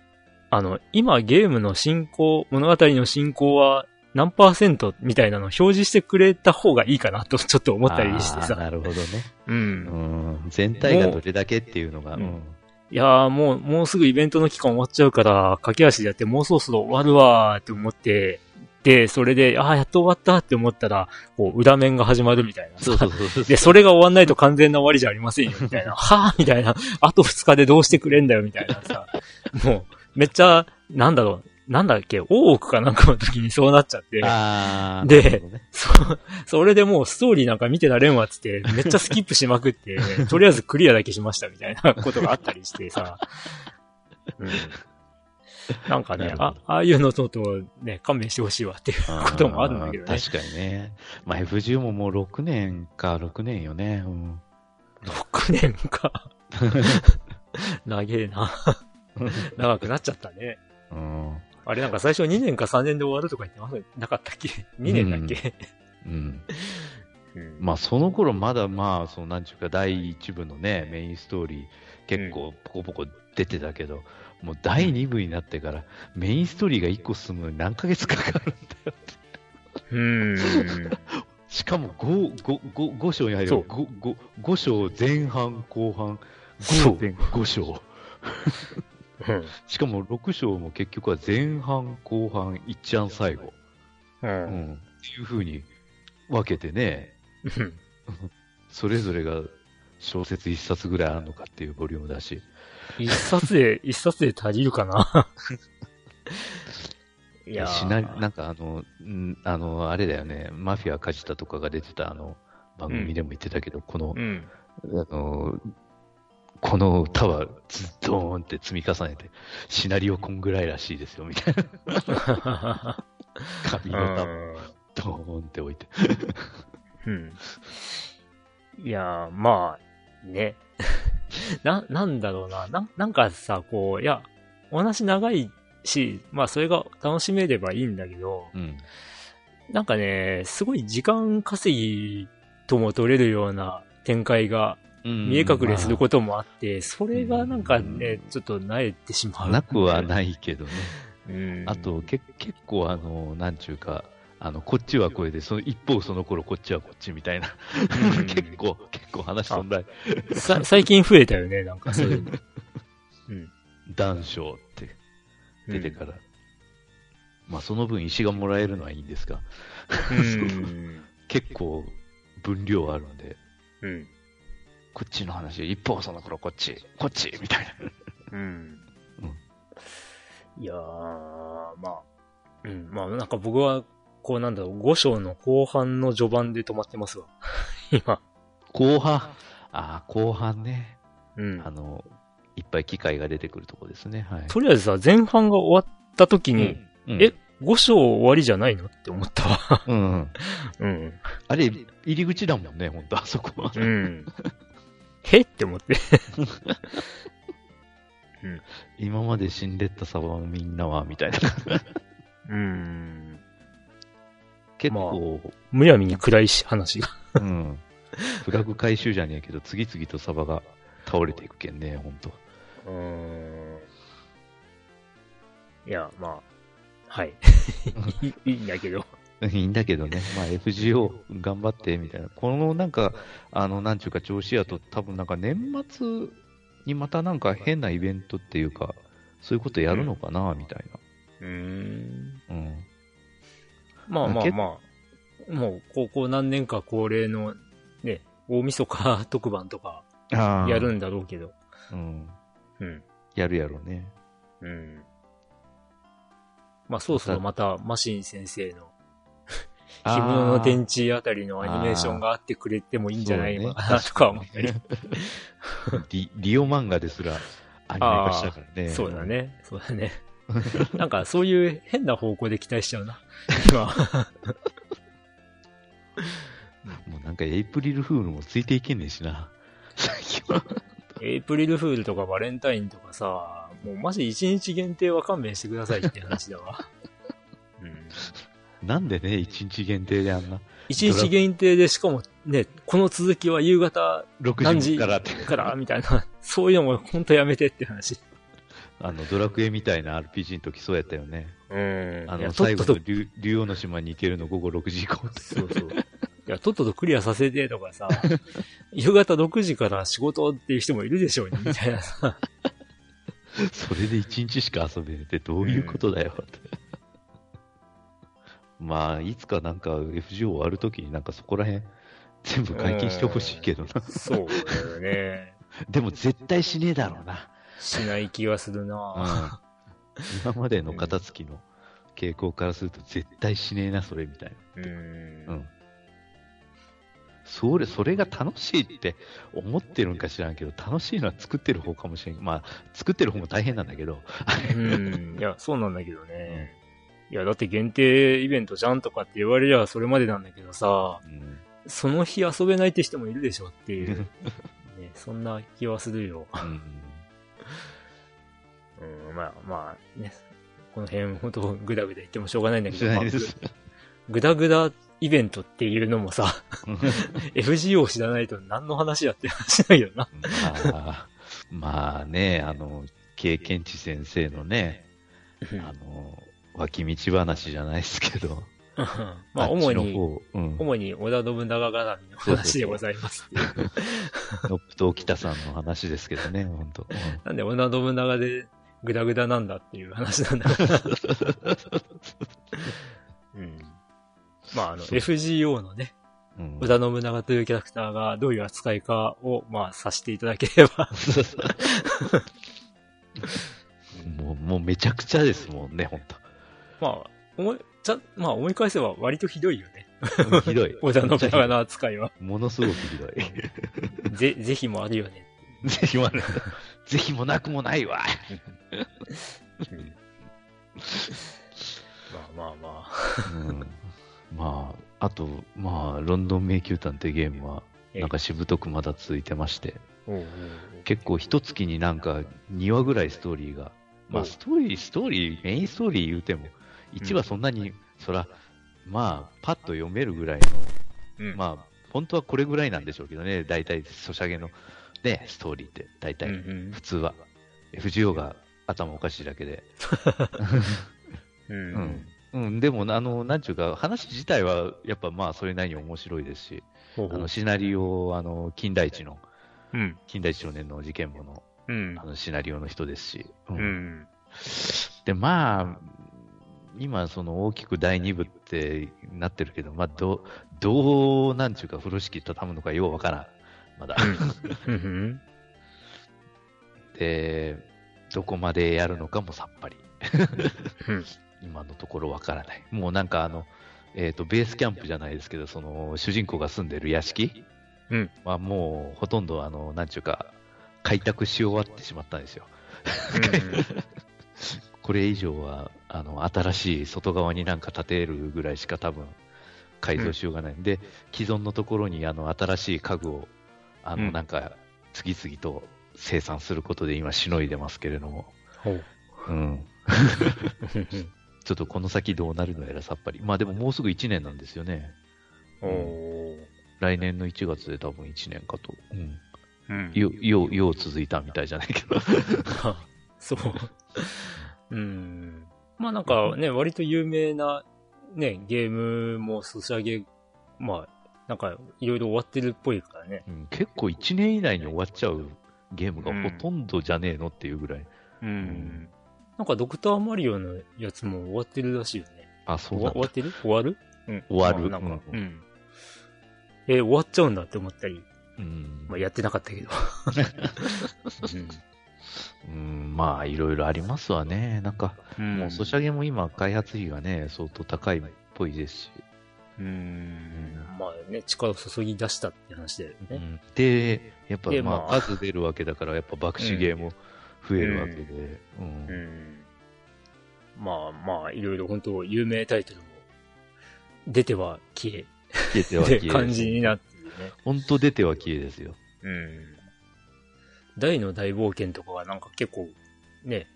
あの、今ゲームの進行、物語の進行は何パーセントみたいなのを表示してくれた方がいいかなとちょっと思ったりしてさ。なるほどね。うん。うん。全体がどれだけっていうのが。うん。いやーもう、もうすぐイベントの期間終わっちゃうから、駆け足でやってもうそろそろ終わるわーって思って、で、それで、ああ、やっと終わったって思ったら、こう、裏面が始まるみたいな。そうそうそうで、それが終わんないと完全な終わりじゃありませんよ、みたいな。はぁみたいな。あと2日でどうしてくれんだよ、みたいなさ。もう、めっちゃ、なんだろう、なんだっけ、大奥かなんかの時にそうなっちゃって。で、ね、そ、それでもうストーリーなんか見てられんわっつって、めっちゃスキップしまくって、とりあえずクリアだけしましたみたいなことがあったりしてさ。うん、なんかね、あ、ああいうのととね、勘弁してほしいわっていうこともあるんだけどね。確かにね。まあ FGO ももう6年か、6年よね。うん、6年か。長えな。長くなっちゃったね。うん。あれなんか最初2年か3年で終わるとか言ってませなかったっけ ?2 年だっけ、うん、うん。まあその頃まだまあ、そのなんちゅうか第1部のね、メインストーリー結構ポコポコ出てたけど、うん、もう第2部になってからメインストーリーが1個進むのに何ヶ月かかるんだようん。しかも 5, 5, 5, 5章に入る 5, 5, 5章前半後半 5, 5章。しかも6章も結局は前半、後半、一案最後。うん。うん、っていう風に分けてね、それぞれが小説一冊ぐらいあるのかっていうボリュームだし。一冊で、一冊で足りるかな？いやしな、なんかあの、んあの、あれだよね、マフィア梶田とかが出てたあの、番組でも言ってたけど、うん、この、うん、あの、この歌はズドーンって積み重ねて、シナリオこんぐらいらしいですよ、みたいな。紙の束、ドーンって置いて。うん。いやー、まあ、ね。な、なんだろうな。な、なんかさ、こう、いや、お話長いし、まあそれが楽しめればいいんだけど、うん、なんかね、すごい時間稼ぎとも取れるような展開が見え隠れすることもあって、それがなんかね、ちょっと慣れてしまう。なくはないけどね。うん、あと、け結構あの、なんちゅうか、あの、こっちはこれで、その一方その頃こっちはこっちみたいな。結構、結構話飛んださ。最近増えたよね、なんかそういうの。うん。談笑って出てから。うん、まあその分石がもらえるのはいいんですが。結構分量あるんで。うん。こっちの話、一方その頃こっち、こっち、みたいな。うん。うん。いやー、まあ、うん、まあなんか僕は、こうなんだろう、5章の後半の序盤で止まってますわ。今。後半？ああ、後半ね。うん。あの、いっぱい機会が出てくるとこですね。はい。とりあえずさ、前半が終わった時に、うんうん、え、5章終わりじゃないのって思ったわ。うん。うん。あれ、入り口だもんね、本当あそこは。うん。へって思って うん。今まで死んでったサバのみんなは、みたいな。うん。結構、まあ、むやみに暗いし、話が。うん。フラグ回収じゃねえけど、次々とサバが倒れていくけんね、ほんと。うん。いや、まあ、はい。いいいいんだけど。いいんだけどね、まあ FGO 頑張ってみたいな。このなんか、あの、なんちゅうか調子やと多分なんか年末にまたなんか変なイベントっていうか、そういうことやるのかな、みたいうーん。な。うん。まあまあけまあ、もう高校何年か恒例のね、大晦日特番とか。やるんだろうけど。うん。うん。やるやろうね。うん。まあそろそろまたマシン先生のあー着物の天地あたりのアニメーションがあってくれてもいいんじゃないのかなとか思ったり。リリオ漫画ですらアニメ化したからね。そうだ。ね。そうだね。なんかそういう変な方向で期待しちゃうな。今。もうなんかエイプリルフールもついていけんねえしな。エイプリルフールとかバレンタインとかさ、もうマジ一日限定は勘弁してくださいって話だわ。うん。なんでね、一日限定であんな。一日限定でしかもね、この続きは夕方6何時時から。からみたいな、そういうのも本当やめてって話。あの、ドラクエみたいな RPG の時そうやったよね。うんあの、最後の竜竜王の島に行けるの午後6時以降って。そうそう。いや、とっととクリアさせてとかさ、夕方6時から仕事っていう人もいるでしょうね、みたいなさ。それで1日しか遊べるってどういうことだよって。まあ、いつかなんか FGO 終わるときになんかそこら辺全部解禁してほしいけどな。そうだよね。でも絶対しねえだろうな。しない気がするなうん今までの片付きの傾向からすると絶対しねえな、それみたいな。うんうん。それ、それが楽しいって思ってるんか知らんけど、楽しいのは作ってる方かもしれん。まあ、作ってる方も大変なんだけど。うん。いや、そうなんだけどね。いや、だって限定イベントじゃんとかって言われりゃそれまでなんだけどさ、うん。その日遊べないって人もいるでしょっていう、ね、そんな気はするよ。うん うん、まあまあね、この辺本当グダグダ言ってもしょうがないんだけ知ど、まあ。グダグダイベントっていうのもさ、FGO 知らないと何の話やって話だけどな。まあ、まあね、あの、経験値先生のね、あの、脇道話じゃないですけど、まあ主に、方、うん、主に織田信長絡みの話でございます。ノップと北さんの話ですけどね、本当。なんで織田信長でグダグダなんだっていう話なんだろ うん。まああの、FGO のね、うんうん織田信長というキャラクターがどういう扱いかを、まあ、させていただければ。もう、もうめちゃくちゃですもんね、本まあ、思い、ちゃ、まあ思い返せば割とひどいよね。当。ひどい。織田信長の扱いは。ものすごくひどい。ぜ、ぜひもあるよね。ぜひもある。ぜひもなくもないわ。うんまあまあまあ。うん、まあ、あと、まあ、ロンドン迷宮探偵ゲームは、ええなんかしぶとくまだ続いてまして、結構一月になんか2話ぐらいストーリーが、まおあストーリー、ストーリー、メインストーリー言うても、1話そんなに、そら、まあ、パッと読めるぐらい。の、まあ、本当はこれぐらいなんでしょうけどね、大体、ソシャゲの、ね、ストーリーって、大うん体、うん普通は。FGO が頭おかしいだけで。うんうん。うん、でも、あの、なんちゅうか、話自体は、やっぱまあ、それなりに面白いですし、ほうほうあの、シナリオ、あの、金田一の、うん。金田一少年の事件簿の、うんあ。の、シナリオの人ですし、ううんん。で、まあ、今、その大きく第二部ってなってるけど、まあ、どう、どう、なんちゅうか、風呂敷畳むのかようわからん。まだ。で、どこまでやるのかもさっぱり。うん今のところわからない。もうなんかあの、えっ、と、ベースキャンプじゃないですけど、その、主人公が住んでる屋敷うんはもう、ほとんどあの、なんちゅうか、開拓し終わってしまったんですよ。これ以上は、あの、新しい外側になんか建てるぐらいしか多分、改造しようがないんで、既存のところにあの、新しい家具を、あの、うんなんか、次々と生産することで今、しのいでますけれども、ほう。うん。ちょっとこの先どうなるのやらさっぱり。まあでももうすぐ1年なんですよね。おー来年の1月で多分1年かと。うん。うん。よ、よう、よう続いたみたいじゃないけど。そう。うん。まあなんかね、割と有名なね、ゲームもソシャゲ、まあ、なんかいろいろ終わってるっぽいからね。うん、結構1年以内に終わっちゃうゲームがほとんどじゃねえのっていうぐらい。うん。んなんかドクターマリオのやつも終わってるらしいよね。あ、そうなんだ。終わ終わってる？終わる？うん。終わるまあなんか、ううんん。えー終わっちゃうんだって思ったり、うんまあやってなかったけど。うん、まあ、いろいろありますわね。なんか、うん。もうソシャゲも今、開発費がね、相当高いっぽいですし。うん。まあね、力を注ぎ出したって話だよね。うんで、やっぱ、でまあ、まあ数出るわけだから、やっぱ爆死ゲーも増えるわけで。うんうん。まあまあ、いろいろ本当有名タイトルも出ては消え消えてはって消え感じになってるね。本当出ては消えですよ。うん。大の大冒険とかはなんか結構、ね、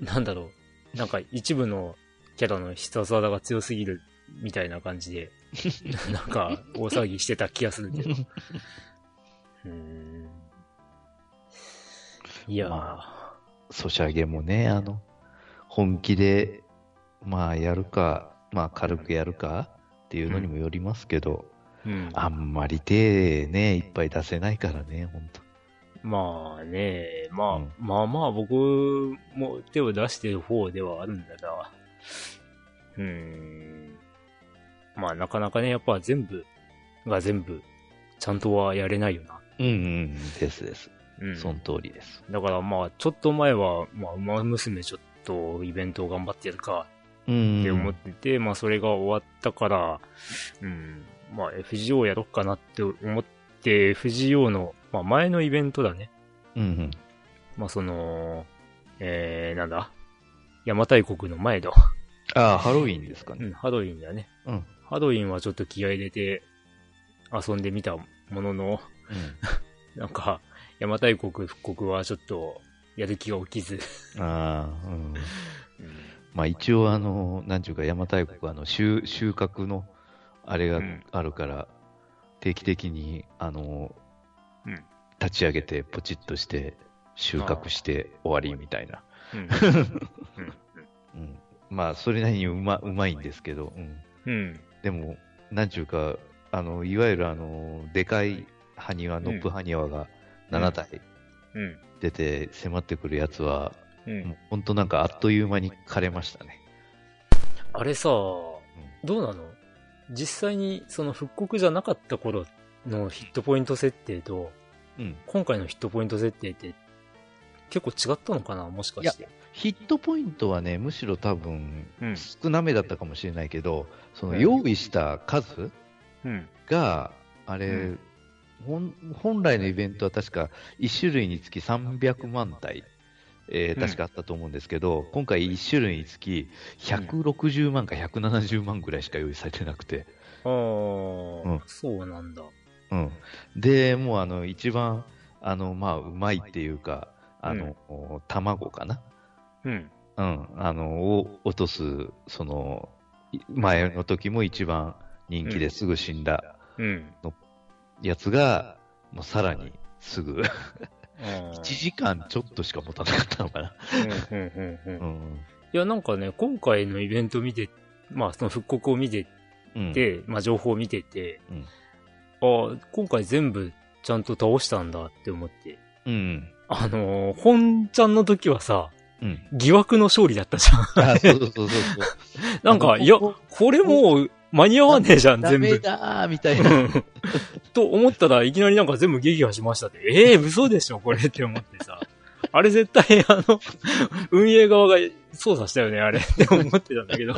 なんだろう。なんか一部のキャラの必殺技が強すぎるみたいな感じで、なんか大騒ぎしてた気がするけど。うん。いやー、まソシャゲもね、あの、本気で、まあ、やるか、まあ、軽くやるかっていうのにもよりますけど、うん。あんまり手ね、いっぱい出せないからね、本当まあね、まあ、うんまあまあ僕も手を出してる方ではあるんだが、うーん。まあなかなかね、やっぱ全部が全部、ちゃんとはやれないよな。うんうん、ですです。うん。その通りです。だからまあ、ちょっと前は、まあ、馬娘ちょっとイベントを頑張ってやるかうんって思ってて、まあそれが終わったから、うん、まあ FGO やろっかなって思って、FGO の、まあ前のイベントだね。うんうん。まあその、えー、なんだ？邪馬台国の前の、ああ、ハロウィンですかね。うん、ハロウィンだね。うん。ハロウィンはちょっと気合い入れて遊んでみたものの、なんか、邪馬台国復刻はちょっとやる気が起きず、うん。ああ、うん。うんまあ一応あの、なんちゅうか、邪馬台国あの収収穫のあれがうんあるから、定期的にあの、うん立ち上げてポチッとして収穫して終わりみたいな。まあそれなりにうまうまいんですけど、うん、うん。でも、なんちゅうか、あの、いわゆるあの、でかい埴輪、ノップ埴輪が7体うん。出て迫ってくるやつは、うん。もう本当なんかあっという間に枯れましたね。あれさ、どうなの？実際にその復刻じゃなかった頃のヒットポイント設定と、うん。今回のヒットポイント設定って結構違ったのかな？もしかして。ヒットポイントはね、むしろ多分、うん。少なめだったかもしれないけど、そのうん用意した数うん。が、あれ、うん本本来のイベントは確か1種類につき300万体、えーうん確かあったと思うんですけど、今回1種類につき160万か170万ぐらいしか用意されてなくて、ああ、うんそうなんだ。うん、で、もうあの一番、あのまあ、うまいっていうか、あの、卵かな。うん。うん、あの、を落とす、その、い前の時も一番人気ですぐ死んだうん。やつが、もうさらにすぐ、あー1時間ちょっとしか持たなかったのかな。うんうんうんうんうん。いや、なんかね、今回のイベント見て、まあ、その復刻を見てうん。て、まあ、情報を見てて、うんああ、今回全部ちゃんと倒したんだって思って。うん。あのー本ちゃんの時はさ、うん。疑惑の勝利だったじゃん。あ、そうそうそうそう。なんか、いや、これもう間に合わねえじゃん、ダ全部。メだーみたいな。うん と思ったらいきなりなんか全部撃破しましたって。ええ嘘でしょこれって思ってさ。あれ絶対あの、運営側が操作したよね、あれって思ってたんだけど、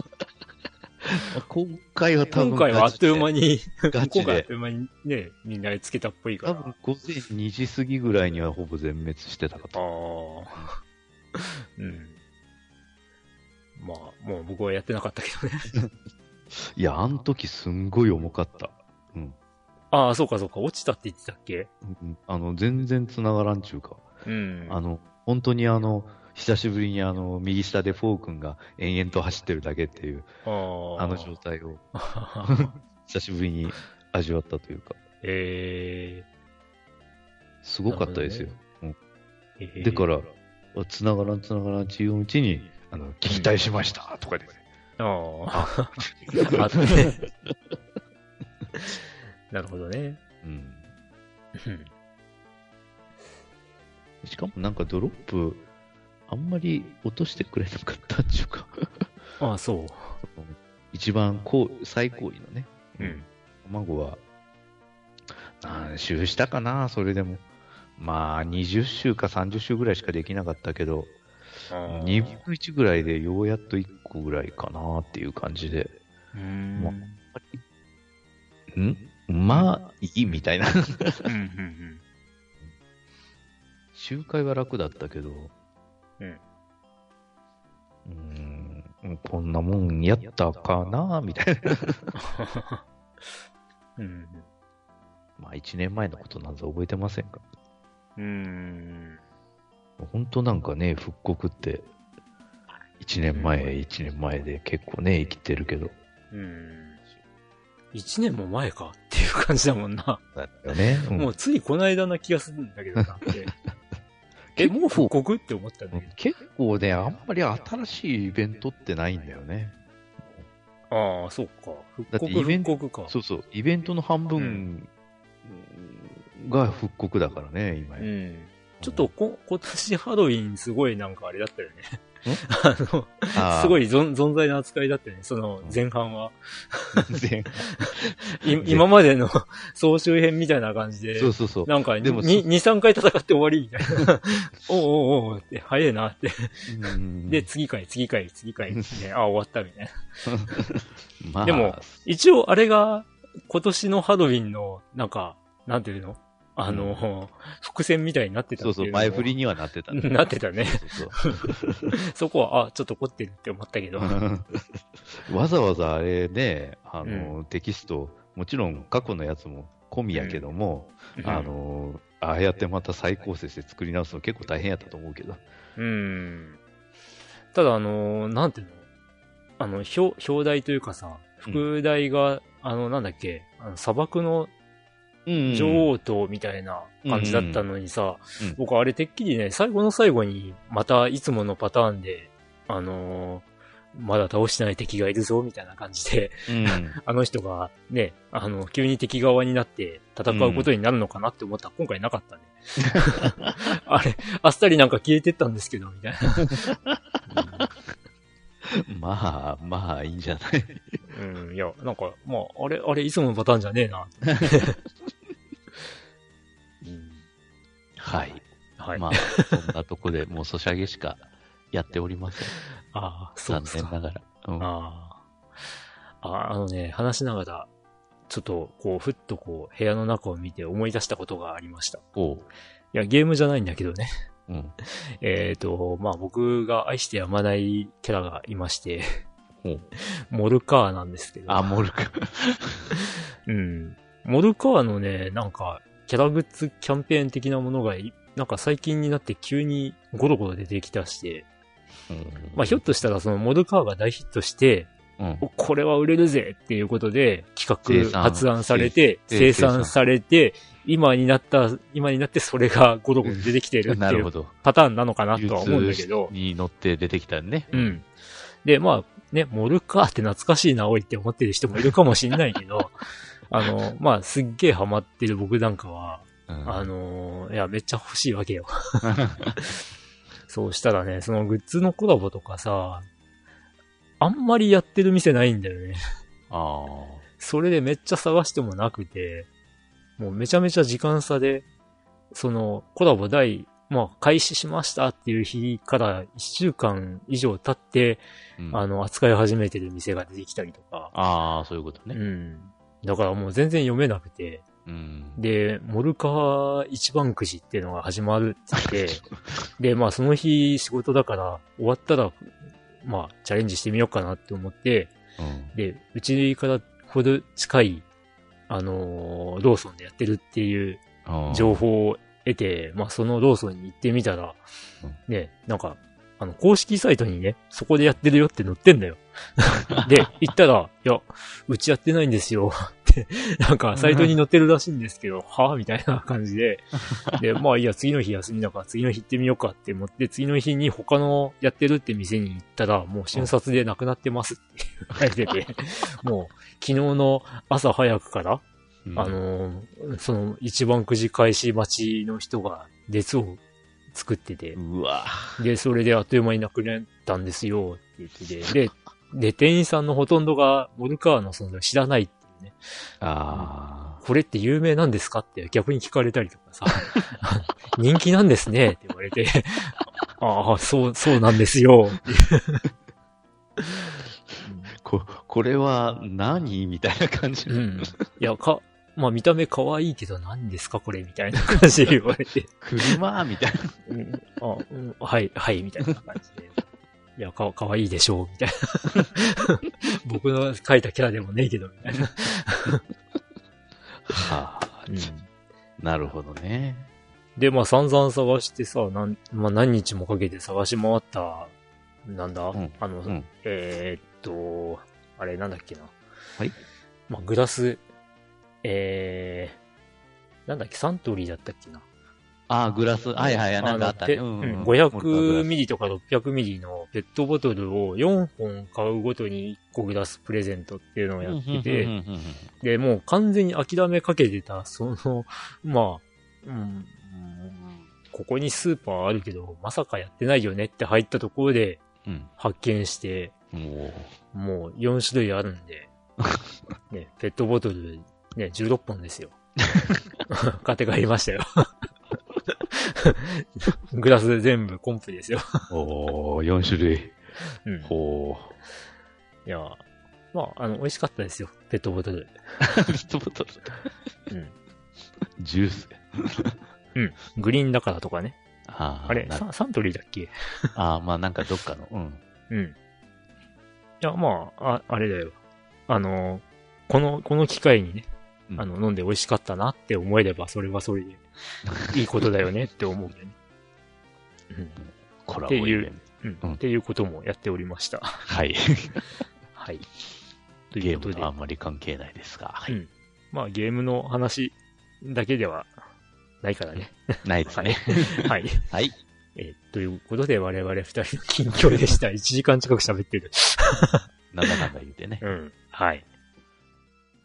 今回は多分今回はあっという間に。に、ガチで今回はあっと。いう間にね、みんなつけたっぽいから。多分午前2時過ぎぐらいにはほぼ全滅してたかあと。あ。うん。まあ、もう僕はやってなかったけどね。いや、あの時すんごい重かった。うん。ああ、そうかそうか、落ちたって言ってたっけ？うんあの、全然繋がらんちゅうか。うん。あの、本当にあの、久しぶりにあの、右下でフォー君が延々と走ってるだけっていう、あーあの状態を 久しぶりに味わったというか、えすごかったですよ。ー、えーだから、繋がらん繋がらんちいううちに、あの、聞きたいしましたとかで。ああ。あとね。なるほどね。うん。うんしかもなんかドロップ、あんまり落としてくれなかったっていうか、ああ、そう。一番高最高位のね、うん。卵は、何周したかな、それでも。まあ、20周か30周ぐらいしかできなかったけど、2分の1ぐらいでようやっと1個ぐらいかなっていう感じで、うーん。まんまあ、いいみたいな。うんうん 周回は楽だったけど、うんうーん、こんなもんやったかなみたいな。うん。うん。まあ、1年前のことなんざ覚えてませんかうーん。本当なんかね、復刻って、1年前、1年前で結構ね、生きてるけど。うん。一年も前かっていう感じだもんな。だよね。うんもうついこの間な気がするんだけどなって。え、もう復刻って思ったんだけ結構ね、あんまり新しいイベントってないんだよね。ど。ああ、そうか。復刻イベン復刻か。そうそう、イベントの半分が復刻だからね、今。うん。ちょっとこ、今年ハロウィンすごいなんかあれだったよね。んあの、あーすごい存存在な扱いだったよね、その前半は。全 い今までの 総集編みたいな感じで、そうそうそう。なんかでも2、2、3回戦って終わりみたいな。おうおうおうって、早いなって。うんで、次回、次回、次回、ね、あ、終わったみたいな。まあ、でも一応、あれが、今年のハロウィンの、なんか、なんていうの？あの、伏線みたいになってたそうそう、前振りにはなってたね。なってたね。そうそう そこは、あ、ちょっと凝ってるって思ったけど。わざわざあれね、あの、テキスト、もちろん過去のやつも込みやけども、あの、ああやってまた再構成して作り直すの結構大変やったと思うけど。うん。ただ、あの、なんていうの？あの、表、表題というかさ、副題が、あの、なんだっけ、あの砂漠のうん女王とみたいな感じだったのにさ、僕あれてっきりね、最後の最後にまたいつものパターンで、あのーまだ倒してない敵がいるぞ、みたいな感じで、うん。あの人がね、あの、急に敵側になって戦うことになるのかなって思ったら今回なかったね。あれ、あっさりなんか消えてったんですけど、みたいな。まあ、まあ、いいんじゃない？うん、いや、なんか、まあ、あれ、あれ、いつものパターンじゃねえな。はい。はい。まあ、そんなとこでもうソシャゲしかやっておりません。ああ、そう残ですか。念ながら。うんああ。ああのね、話しながら、ちょっと、こう、ふっとこう、部屋の中を見て思い出したことがありました。いおう。や、ゲームじゃないんだけどね。うん。えっ、と、まあ僕が愛してやまないキャラがいまして、モルカーなんですけど。あ、モルカ。うん。モルカーのね、なんか、キャラグッズキャンペーン的なものがい、なんか最近になって急にゴロゴロ出てきたして、まあひょっとしたらそのモルカーが大ヒットして、うん。おこれは売れるぜっていうことで生企画産発案されて、生生産されて、今になった、今になってそれがゴロゴロ出てきてるっていう。パターンなのかなとは思うんだけど、に乗って出てきたね。うん。で、まあね、モルカーって懐かしいな、おいって思ってる人もいるかもしんないけど、あの、まあすっげえハマってる僕なんかは、うん。あのいや、めっちゃ欲しいわけよ。そうしたらね、そのグッズのコラボとかさ、あんまりやってる店ないんだよね。あそれでめっちゃ探してもなくて、もうめちゃめちゃ時間差で、そのコラボ第、まあ開始しましたっていう日から1週間以上経って、あ。うんあの、扱い始めてる店が出てきたりとか、ああ、そういうことうね。ん。だからもう全然読めなくて、うん。で、モルカー一番くじっていうのが始まるって言って、で、まあその日仕事だから終わったら、まあチャレンジしてみようかなって思って、うん。で、うちからほど近い、あのーローソンでやってるっていう情報を得て、まあそのローソンに行ってみたらうん、ね、なんか、あの、公式サイトにね、そこでやってるよって載ってんだよ。で、行ったら、いや、うちやってないんですよ。ってて、なんかサイトに載ってるらしいんですけど、はぁ？みたいな感じで、で、まあいいや、次の日休みだから次の日行ってみようかって思って、次の日に他のやってるって店に行ったら、もう瞬殺でなくなってますって言われてて、もう昨日の朝早くから、うん。あのーその一番くじ開始待ちの人が列を作ってて、うわ。で、それであっという間になくなったんですよって言ってて、で、で、店員さんのほとんどがモルカーの存在を知らないっていうね。あこれって有名なんですかって逆に聞かれたりとかさ、人気なんですねって言われて、ああ、そう、そうなんですよ こ、これは何みたいな感じ。うん。いや、か、まあ見た目可愛いけど何ですかこれみたいな感じで言われて。車みたいな。うん、あ、うん、はい、はい、みたいな感じで。いや、か、かわいいでしょう、みたいな。僕の描いたキャラでもねえけど、みたいな。はあ、うん。なるほどね。で、まあ散々探してさ、なん、まあ何日もかけて探し回った、なんだ、うんあの、うんえーっと、あれなんだっけな。はい。まあグラス、えー、なんだっけ、サントリーだったっけな。ああ、グラス。はいはいはい、なんかあったね。のうんうんペ500ミリとか600ミリのペットボトルを4本買うごとに1個グラスプレゼントっていうのをやってて、で、もう完全に諦めかけてた、その、まあ、うん、うんここにスーパーあるけど、まさかやってないよねって入ったところでうん。発見して、もう、もう4種類あるんで、ね、ペットボトル、ね、16本ですよ。買って帰りましたよ。グラス全部コンプですよ。おー、4種類。うん。ほいや、まあ、あの、美味しかったですよ。ペットボトル。う。ペットボトル。うん。ジュース。うん。グリーンだからとかね。あーあれ、なササントリーだっけ？あー、まあなんかどっかの。うん。うん。いや、まあ、あ、あれだよ。あの、この、この機会にね、うんあの、飲んで美味しかったなって思えれば、それはそれで、いいことだよねって思うよね。コラボイベント。うん。うんっていうこともやっておりました。はい。はい。とゲーいうことでムとあんまり関係ないですが。はい。うんまあ、ゲームの話だけではないからね。ないですね。はい。はい。えーということで、我々二人の近況でした。1時間近く喋ってる。なんだかんだ言ってね。うん。はい。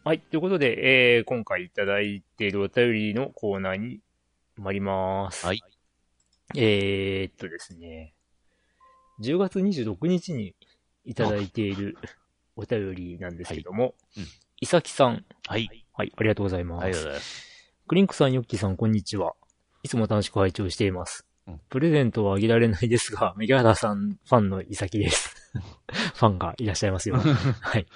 はい。ということで、えー、今回いただいているお便りのコーナーに参ります。はい。えーっとですね。10月26日にいただいているお便りなんですけども、うんいさきさん。はい。はい。ありがとうございます。ありがとうございます。クリンクさん、ヨッキーさん、こんにちは。いつも楽しく拝聴しています。うんプレゼントはあげられないですが、メギャラさんファンのイサキです。ファンがいらっしゃいますよ。はい。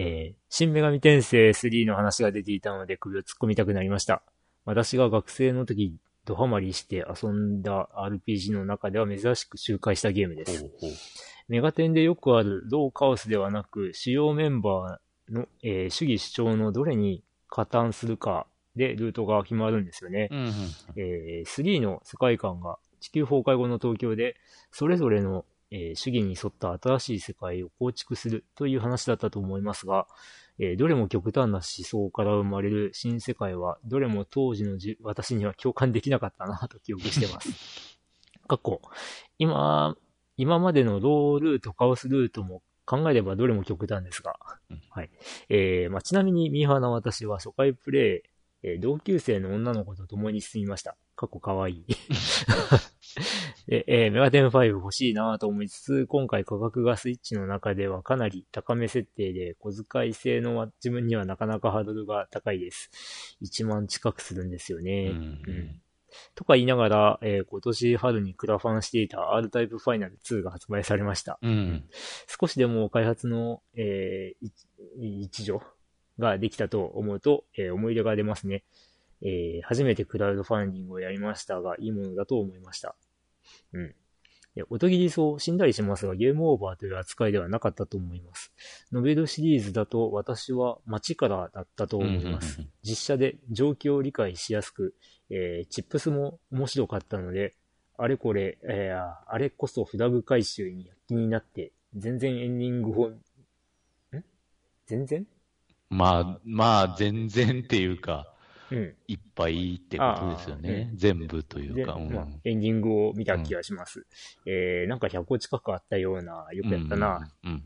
えー、新女神転生3の話が出ていたので首を突っ込みたくなりました。私が学生の時、ドハマりして遊んだ RPG の中では珍しく周回したゲームです。メガテンでよくあるローカオスではなく、主要メンバーの、えー主義主張のどれに加担するかでルートが決まるんですよね。うんうん。えー3の世界観が地球崩壊後の東京で、それぞれの、えー主義に沿った新しい世界を構築するという話だったと思いますが、えーどれも極端な思想から生まれる新世界は、どれも当時のじ私には共感できなかったなと記憶してます。過去、今、今までのロールート、カオスルートも考えればどれも極端ですがうん、はい。えーまあ、ちなみにミーハーな私は初回プレイ、えー同級生の女の子と共に進みました。過去かわいい。でえーメガテン5欲しいなと思いつつ、今回価格がスイッチの中ではかなり高め設定で、小遣い制の自分にはなかなかハードルが高いです。1万近くするんですよね。うんうんとか言いながら、えー今年春にクラファンしていた R タイプファイナル2が発売されました。うん。少しでも開発の、えー一一助ができたと思うと、えー思い出が出ますね。えー初めてクラウドファンディングをやりましたが、いいものだと思いました。うん。で音切りそう死んだりしますが、ゲームオーバーという扱いではなかったと思います。ノベルシリーズだと私は街からだったと思います。実写で状況を理解しやすく、えーチップスも面白かったので、あれこれ、えーあれこそフラグ回収に躍起になって、全然エンディングを、ん？全然？まあ、まあ、全然っていうか、うん。いっぱいってことですよね。全部というで、か。うんまあ、エンディングを見た気がします。えー、なんか100個近くあったような、よくやったな。。うん。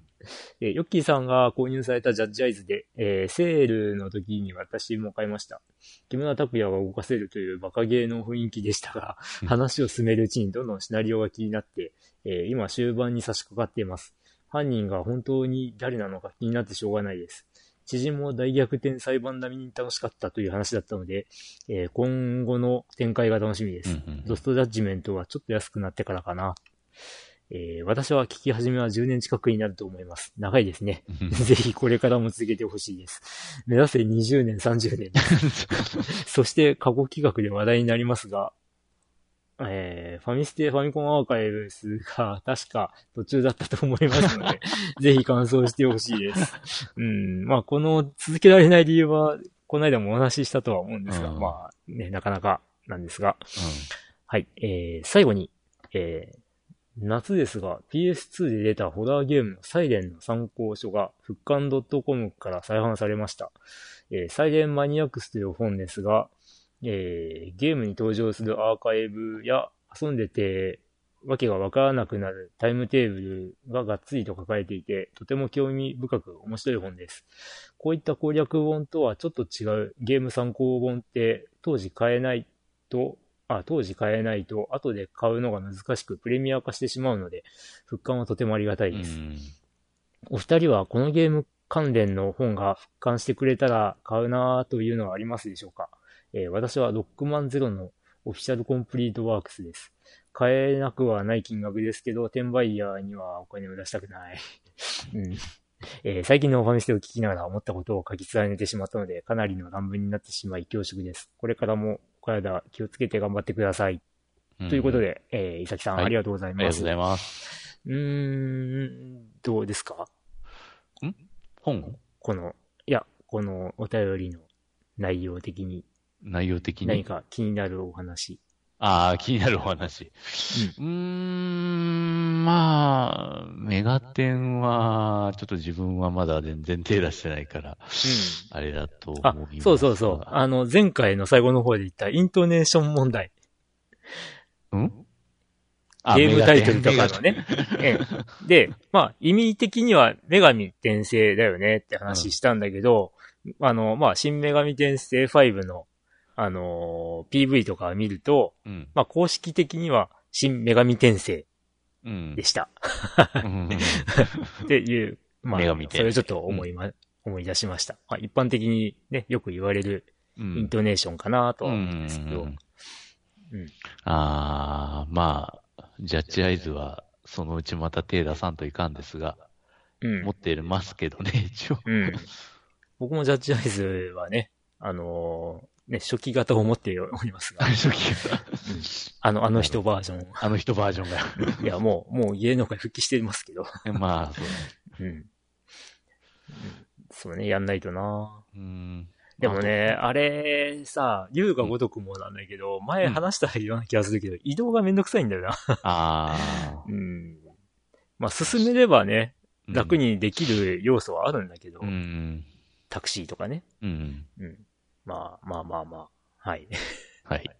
えーヨッキーさんが購入されたジャッジアイズで、えーセールの時に私も買いました。木村拓哉が動かせるというバカゲーの雰囲気でしたが、うん話を進めるうちにどんどんシナリオが気になって、えー今終盤に差し掛かっています。犯人が本当に誰なのか気になってしょうがないです。知人も大逆転裁判並みに楽しかったという話だったので、えー今後の展開が楽しみです。うんうんロストジャッジメントはちょっと安くなってからかな。えー私は聞き始めは10年近くになると思います。長いですね。うん ぜひこれからも続けてほしいです。目指せ20年、30年。そして過去企画で話題になりますが、えーファミステファミコンアーカイブスが確か途中だったと思いますので、ぜひ感想してほしいです。うん、まあこの続けられない理由は、この間もお話ししたとは思うんですが、うん。まあね、なかなかなんですが、はい、えー、最後に、えー、夏ですが、PS2 で出たホラーゲームのサイレンの参考書が、復刊 .com から再販されました。えーサイレンマニアックスという本ですが、えーゲームに登場するアーカイブや遊んでてわけがわからなくなるタイムテーブルががっつりと書かれていて、とても興味深く面白い本です。こういった攻略本とはちょっと違うゲーム参考本って当時買えないと、あ、当時買えないと後で買うのが難しくプレミア化してしまうので、復刊はとてもありがたいうん。です。うんお二人はこのゲーム関連の本が復刊してくれたら買うなぁというのはありますでしょうか、えー私はロックマンゼロのオフィシャルコンプリートワークスです。買えなくはない金額ですけど、転売ヤーにはお金を出したくない。うん えー最近のファミステを聞きながら思ったことを書き連ねてしまったので、かなりの乱文になってしまい恐縮です。これからもお体気をつけて頑張ってください。ということ。で、えー、伊崎さん、はいありがとうございます。ありがとうございます。うーん、どうですか？本この、いや、このお便りの内容的に内容的に？何か気になるお話。ああ、気になるお話。うーん、まあ、メガテンは、ちょっと自分はまだ全然手出してないから、あれだと思いあますが。、そうそうそう。あの、前回の最後の方で言ったイントネーション問題。うん？あゲームタイトルとかの。メね。ええで、まあ、意味的には女神転生だよねって話したんだけど、あの、まあ、新女神転生5の、あのー PV とか見ると、ガテンまあ、公式的には新女神転生うん。うんで。した。うんっていう、まあ、それをちょっと思いま、思い出しました。まあ、一般的にね、よく言われるうんイントネーションかなとは思うんですけど、うんうんああ、まあ、ジャッジアイズは、そのうちまた手出さんといかんですが、うん持ってますけどね、一応。うん。僕もジャッジアイズはね、あのーね、初期型を持っておりますが、初期があの、あの人バージョン。あの人バージョン いや、もう、もう芸能界復帰してますけど、が。まあ、そうね。うん。うんそうね、やんないとなうん。でもね、あれ、さ、竜が如くもなんだけど、前話したような気がするけど、移動がめんどくさいんだよな。ああ。うん。まあ、進めればね、うん楽。にできる要素はあるんだけど、うん。タクシーとかね。うん。うん。まあまあまあまあ。はい。はい。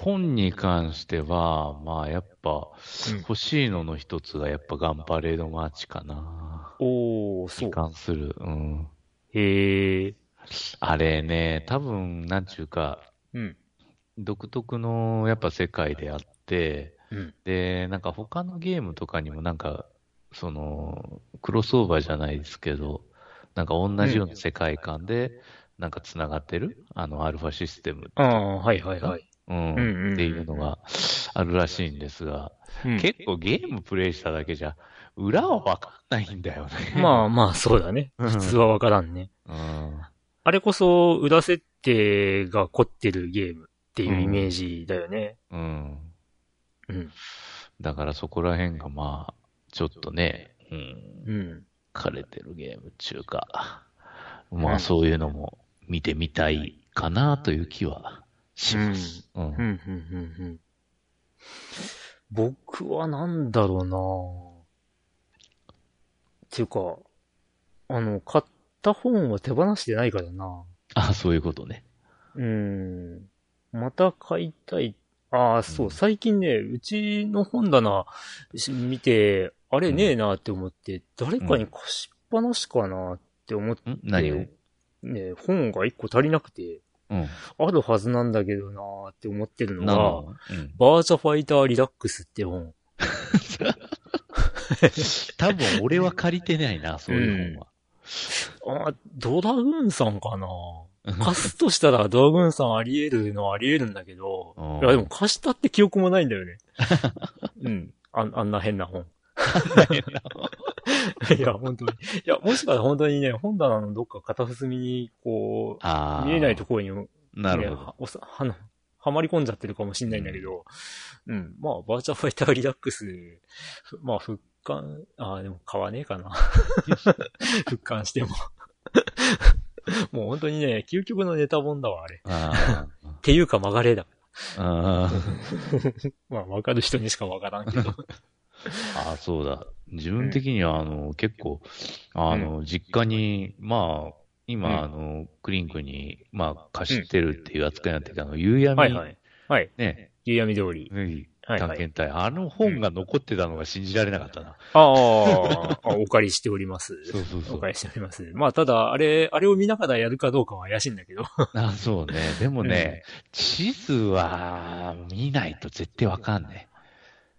本に関しては、まあ、やっぱ、うん欲しいのの一つが、やっぱガンパレードマーチかな。おー、そうに。関する。うん。へえ。あれね、多分、なんちゅうか、うん。独特のやっぱ世界であって、うん。で、なんか他のゲームとかにもなんか、その、クロスオーバーじゃないですけど、なんか同じような世界観で、なんか繋がってる？あの、アルファシステム、ああ、はいはいはい。うん、うんうんうんっていうのがあるらしいんですが、うん結構ゲームプレイしただけじゃ、裏はわかんないんだよね。まあまあ、そうだね。うん普通はわからんね。うん。あれこそ、裏設定が凝ってるゲームっていうイメージだよね。うん。うん。だからそこら辺がまあ、ちょっとね、うん、うん。枯れてるゲームっていうか、うんまあそういうのも見てみたいかなという気はします。うん。うん、うん、うん、うん。僕はなんだろうなっていうか、あの、買っった本を手放してないからな。あ、そういうことね。うん。また買いたい。ああ、そう、うん最近ね、うちの本棚し見て、あれねえなって思って、誰かに貸しっぱなしかなって思って、ん？何を？ね、本が一個足りなくて、うん。あるはずなんだけどなーって思ってるのなが、あうん。バーチャファイターリラックスって本。多分俺は借りてないな、そういう本は。あ、ドラグーンさんかな貸すとしたらドラグーンさんあり得るのはあり得るんだけど、うんいやでも貸したって記憶もないんだよね。うん。ああんな変な本。いや、本当に。いや、もしかしたら本当にね、本棚のどっか片隅に、こ。う、見えないところに、ね、なるほど。はおさはのはまり込んじゃってるかもしんないんだけど、うん。まあ、バーチャファイターリラックス、ふまあ、復刊、ああ、でも買わねえかな。復刊しても。もう本当にね、究極のネタ本だわ、あれ。あっていうか曲がれだ。あ。あ まあ、わかる人にしかわからんけど。ああ、そうだ。自分的には、あの、結構、あの、実家に、まあ、今、うんあの、クリンクに、まあ、貸してるっていう扱いになってるあの、夕闇、はいはい。はい。ね、夕闇通り。ねはいはい探検隊、あの本が残ってたのが信じられなかったな。ああ、あお借りしております。そうそうそう。お借りしております。まあ、ただ、あれ、あれを見ながらやるかどうかは怪しいんだけど。あそうね。でもね、地図は見ないと絶対わかんね。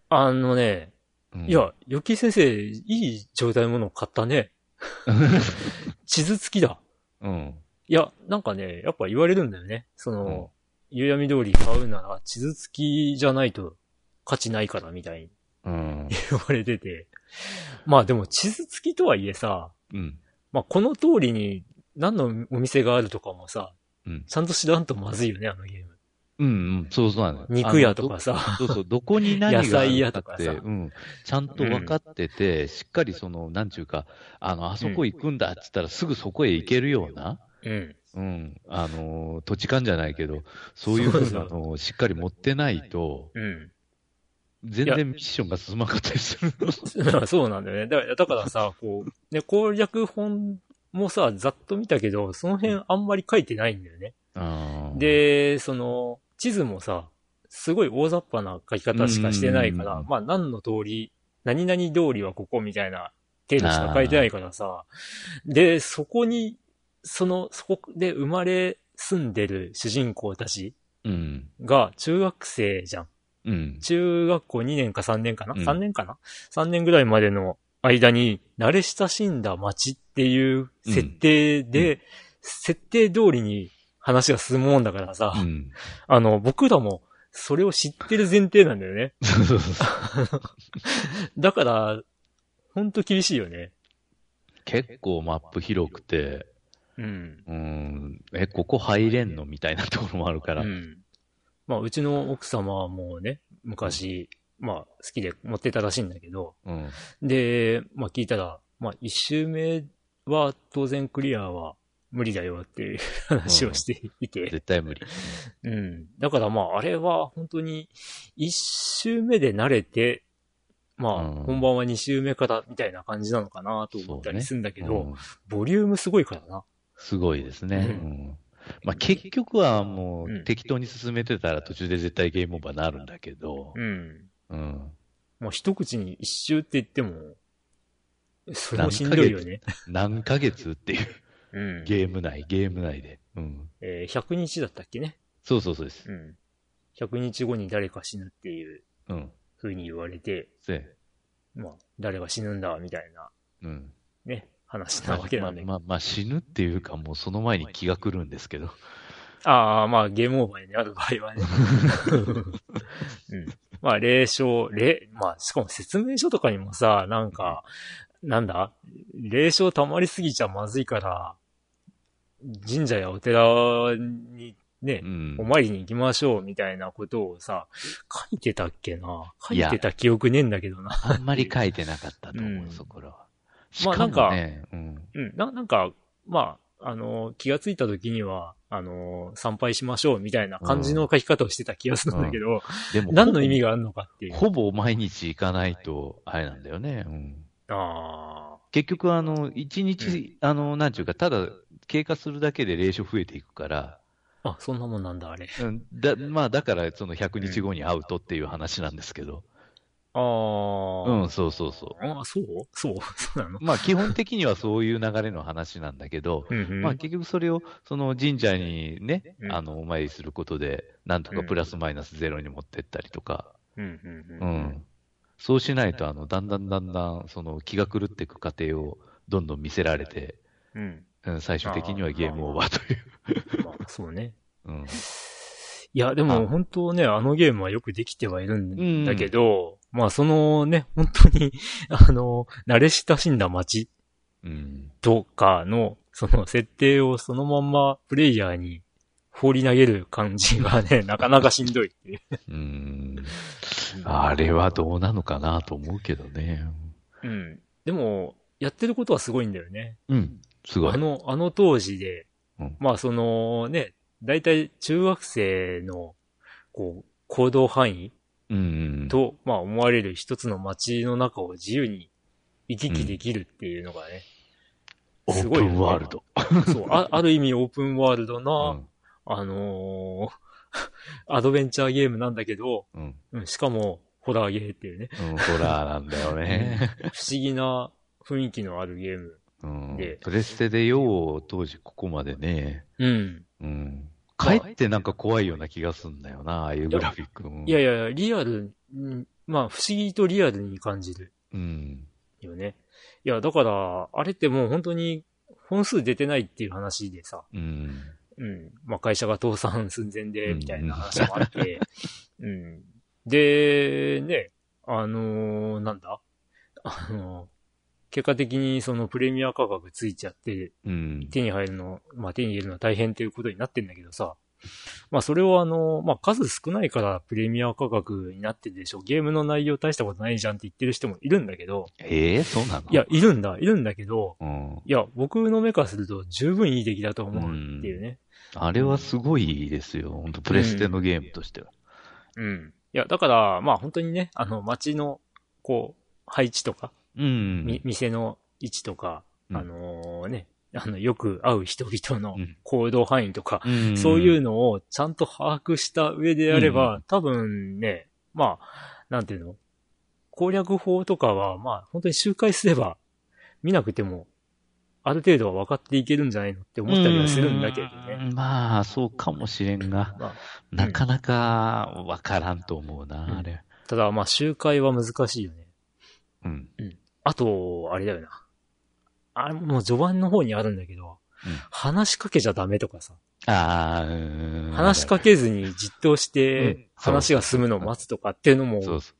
あのね、うんい、や、よき先生、いい状態のものを買ったね。地図付きだ。うん。いや、なんかね、やっぱ言われるんだよね。その、夕闇通り買うなら地図付きじゃないと価値ないからみたいにうん。言われてて。まあでも地図付きとはいえさ、うん。まあこの通りに何のお店があるとかもさ、うん。ちゃんと知らんとまずいよね、あのゲーム。うん、うん、そうそうなのよ。肉屋とかさ。そうそう、どこに何がある野菜屋かって、とかさうん、ちゃんと分かってて、しっかりその、なんちゅうか、あの、あそこ行くんだって言ったらすぐそこへ行けるような、うん。うん、あの、土地勘じゃないけど、そういうふうなのをしっかり持ってないと、うん。全然ミッションが進まなかったりするの。そうなんだよね。だからだからさ、こう、ね、攻略本もさ、ざっと見たけど、その辺あんまり書いてないんだよね。で、その、地図もさ、すごい大雑把な書き方しかしてないから、うんまあ何の通り、何々通りはここみたいな程度しか書いてないからさ、で、そこに、その、そこで生まれ住んでる主人公たちうん。が中学生じゃん。うん。中学校2年か3年かな、うん ?3 年かな ?3 年ぐらいまでの間に慣れ親しんだ街っていう設定で、設定通りに話が進むもんだからさ、うん。あの、僕らもそれを知ってる前提なんだよね。だから、ほんと厳しいよね。結構マップ広くて、うん。うん、え、ここ入れんのみたいなところもあるから。うん。まあ、うちの奥様はもうね、昔、まあ、好きで持ってたらしいんだけど、うん。で、まあ聞いたら、まあ一周目は当然クリアは無理だよっていう話をしていて、絶対無理。うん。だからまああれは本当に一周目で慣れて、まあうん本番は二周目からみたいな感じなのかなと思ったりするんだけど、うんボリュームすごいからな。すごいですね。ううんんまあ、結局はもうんう適当に進めてたら途中で絶対ゲームオーバーになるんだけど、うん。うん、もう一口に一周って言っても、それもしんどいよね。何ヶ月っていううん。ゲーム内、ゲーム内で。うん、えー100日だったっけね。そうそうそうです。うん。100日後に誰か死ぬっていううん。風に言われて、せまあ、誰が死ぬんだ、みたいな、うん。ね、話なわけなんだけど。まあ、まあ、まあ死ぬっていうかもうその前に気が来るんですけど。ああ、まあ、ゲームオーバーになる場合はね。うん。まあ、霊障、霊、まあ、しかも説明書とかにもさ、なんか、なんだ？霊障溜まりすぎちゃまずいから、神社やお寺にねう、んお。参りに行きましょうみたいなことをさ、書いてたっけな？書いてた記憶ねえんだけどな。あんまり書いてなかったと思う、うんそこらは。まあしかもね、うん。うん、な、なんか、まあ、あの、気がついた時には、あの、参拝しましょうみたいな感じの書き方をしてた気がするんだけど、でも、何の意味があるのかっていう。ほぼ毎日行かないと、あれなんだよね。うん。ああ。結局、あの、一日、あの、なんちゅうか、ただ経過するだけで霊障増えていくから、あ、そんなもんなんだ、あれ。うん、だ、まあ、だから、その100日後に会うとっていう話なんですけど。ああ。うん、そうそうそう。あそう？そう？そうなの？まあ、基本的にはそういう流れの話なんだけど、うんうん。まあ、結局それを、その神社にね、うんあの、お参りすることで、なんとかプラスマイナスゼロに持ってったりとか、うんう。ん。そうしないと、あの、だんだんだんだん、その気が狂っていく過程をどんどん見せられて、うん。うん、最終的にはゲームオーバーという。まあ、そうね。うん。いや、であも本当ね、あのゲームはよくできてはいるんだけど、まあそのね、本当に、あの、慣れ親しんだ街うん。とかの、その設定をそのまんまプレイヤーに放り投げる感じがね、なかなかしんどいっていう。うん。あれはどうなのかなと思うけどね。うん。でも、やってることはすごいんだよね。うん。すごい。あの、あの当時で、うんまあそのね、大体中学生の、こう、行動範囲うん。と、まあ思われる一つの街の中を自由に行き来できるっていうのがね、オープすごいよねンワールド。そう、あ ある意味オープンワールドうな、ん。あのー アドベンチャーゲームなんだけど、うん。うん、しかも、ホラーゲーっていうね、うん、ホラーなんだよね。不思議な雰囲気のあるゲーム。うんで。プレステでよう、当時ここまでね。うん。うん。かえってなんか怖いような気がすんだよな、ああいうグラフィック。うんいやいや、リアル、うんまあ不思議とリアルに感じるうん。よね。いや、だから、あれってもう本当に本数出てないっていう話でさ、うん。うん。まあ会社が倒産寸前で、うんみたいな話もあって、うん。で、ね、あのーなんだ？あのー結果的にそのプレミア価格ついちゃって、うん。手に入るの、まあ手に入れるのは大変っていうことになってんだけどさ、まあそれをあの、まあ数少ないからプレミア価格になってるでしょ。ゲームの内容大したことないじゃんって言ってる人もいるんだけど、ええそうなの？いや、、いるんだ、いるんだけど、うん。いや、僕の目からすると十分いい出来だと思うっていうね。あれはすごいですよ。本当プレステのゲームとしては。うん。いや、だから、まあ本当にね、あの街の、こう、配置とか、うん。み店の位置とか、うんあのーね、あの、よく会う人々のうん行動範囲とか、うんそういうのをちゃんと把握した上であれば、う多分ね、まあ、なんていうの？攻略法とかは、まあ、本当に周回すれば、見なくても、ある程度は分かっていけるんじゃないのって思ったりはするんだけどね。うんまあ、そうかもしれんが、まあ、なかなかわからんと思うな、うんあれ。ただ、まあ、周回は難しいよね。うん。あと、あれだよな。あれもう序盤の方にあるんだけど、うん話しかけちゃダメとかさ。ああ、うん話しかけずに実闘しうんて話が進むのを待つとかっていうのも、そうそ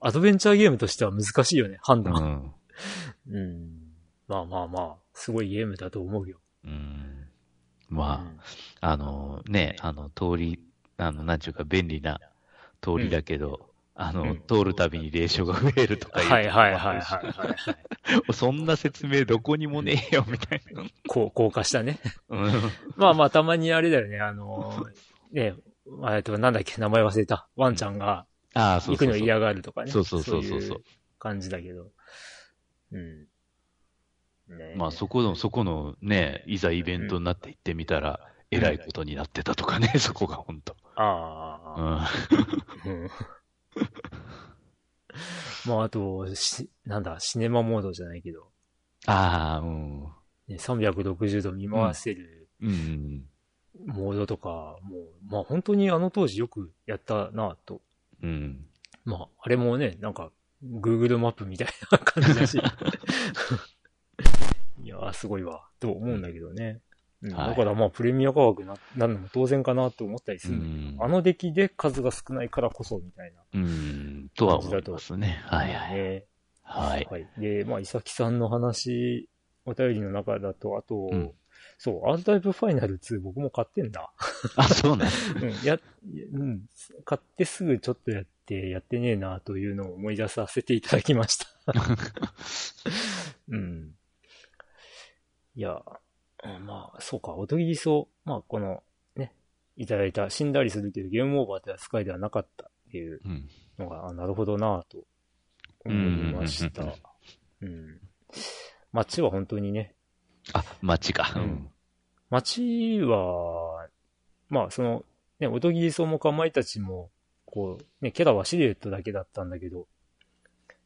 アドベンチャーゲームとしては難しいよね、判う。う断。ん。うん。まあまあまあ、すごいゲームだと思うよ。うん。まあ、あの、ね、あの、通り、あの、なんちゅうか便利な通りだけど、あの、うん通るたびに霊障が増えるとかうん。いう。はいはいはいはいはい。そんな説明どこにもねえよ、みたいな。こう、高架したね。うん。まあまあ、たまにあれだよね、あの、ね、えっと、なんだっけ、名前忘れた。ワンちゃんが。行くの嫌がるとかね。そうそうそうそうい感じだけど。うん。ねまあ、そこの、そこのね、いざイベントになって行ってみたら、えらいことになってたとかね、そこが本当。ああ。うん。うんまあ、あと、し、なんだ、シネマモードじゃないけど、ああ、うん。ね、360度見回せるうん。モードとか、もう、まあ本当にあの当時よくやったなと。うん。まあ、あれもね、なんか、Google マップみたいな感じだし。いやー、すごいわ、と思うんだけどね。うんはいだからまあ、プレミア価格な、なるのも当然かなと思ったりすうるんだけど、ん。あの出来で数が少ないからこそ、みたいな。うん。とは思いますね。はいはい。ねはい。はい。で、まあ、伊崎さんの話、お便りの中だと、あと、うんそう、アータイプファイナル2僕も買ってんだ。あ、そうなんうん、や、うん、買ってすぐちょっとやって、やってねえなというのを思い出させていただきました。うん。いや、うんまあ、そうか、おとぎりそう。まあ、この、ね、いただいた、死んだりするけどゲームオーバーって扱いではなかったっていううん。のが、あなるほどなぁと思いました。うん。街は本当にね、あ、街か。う。ん街は、まあ、その、ね、おとぎりそうもかまいたちも、こう、ね、キャラはシルエットだけだったんだけど、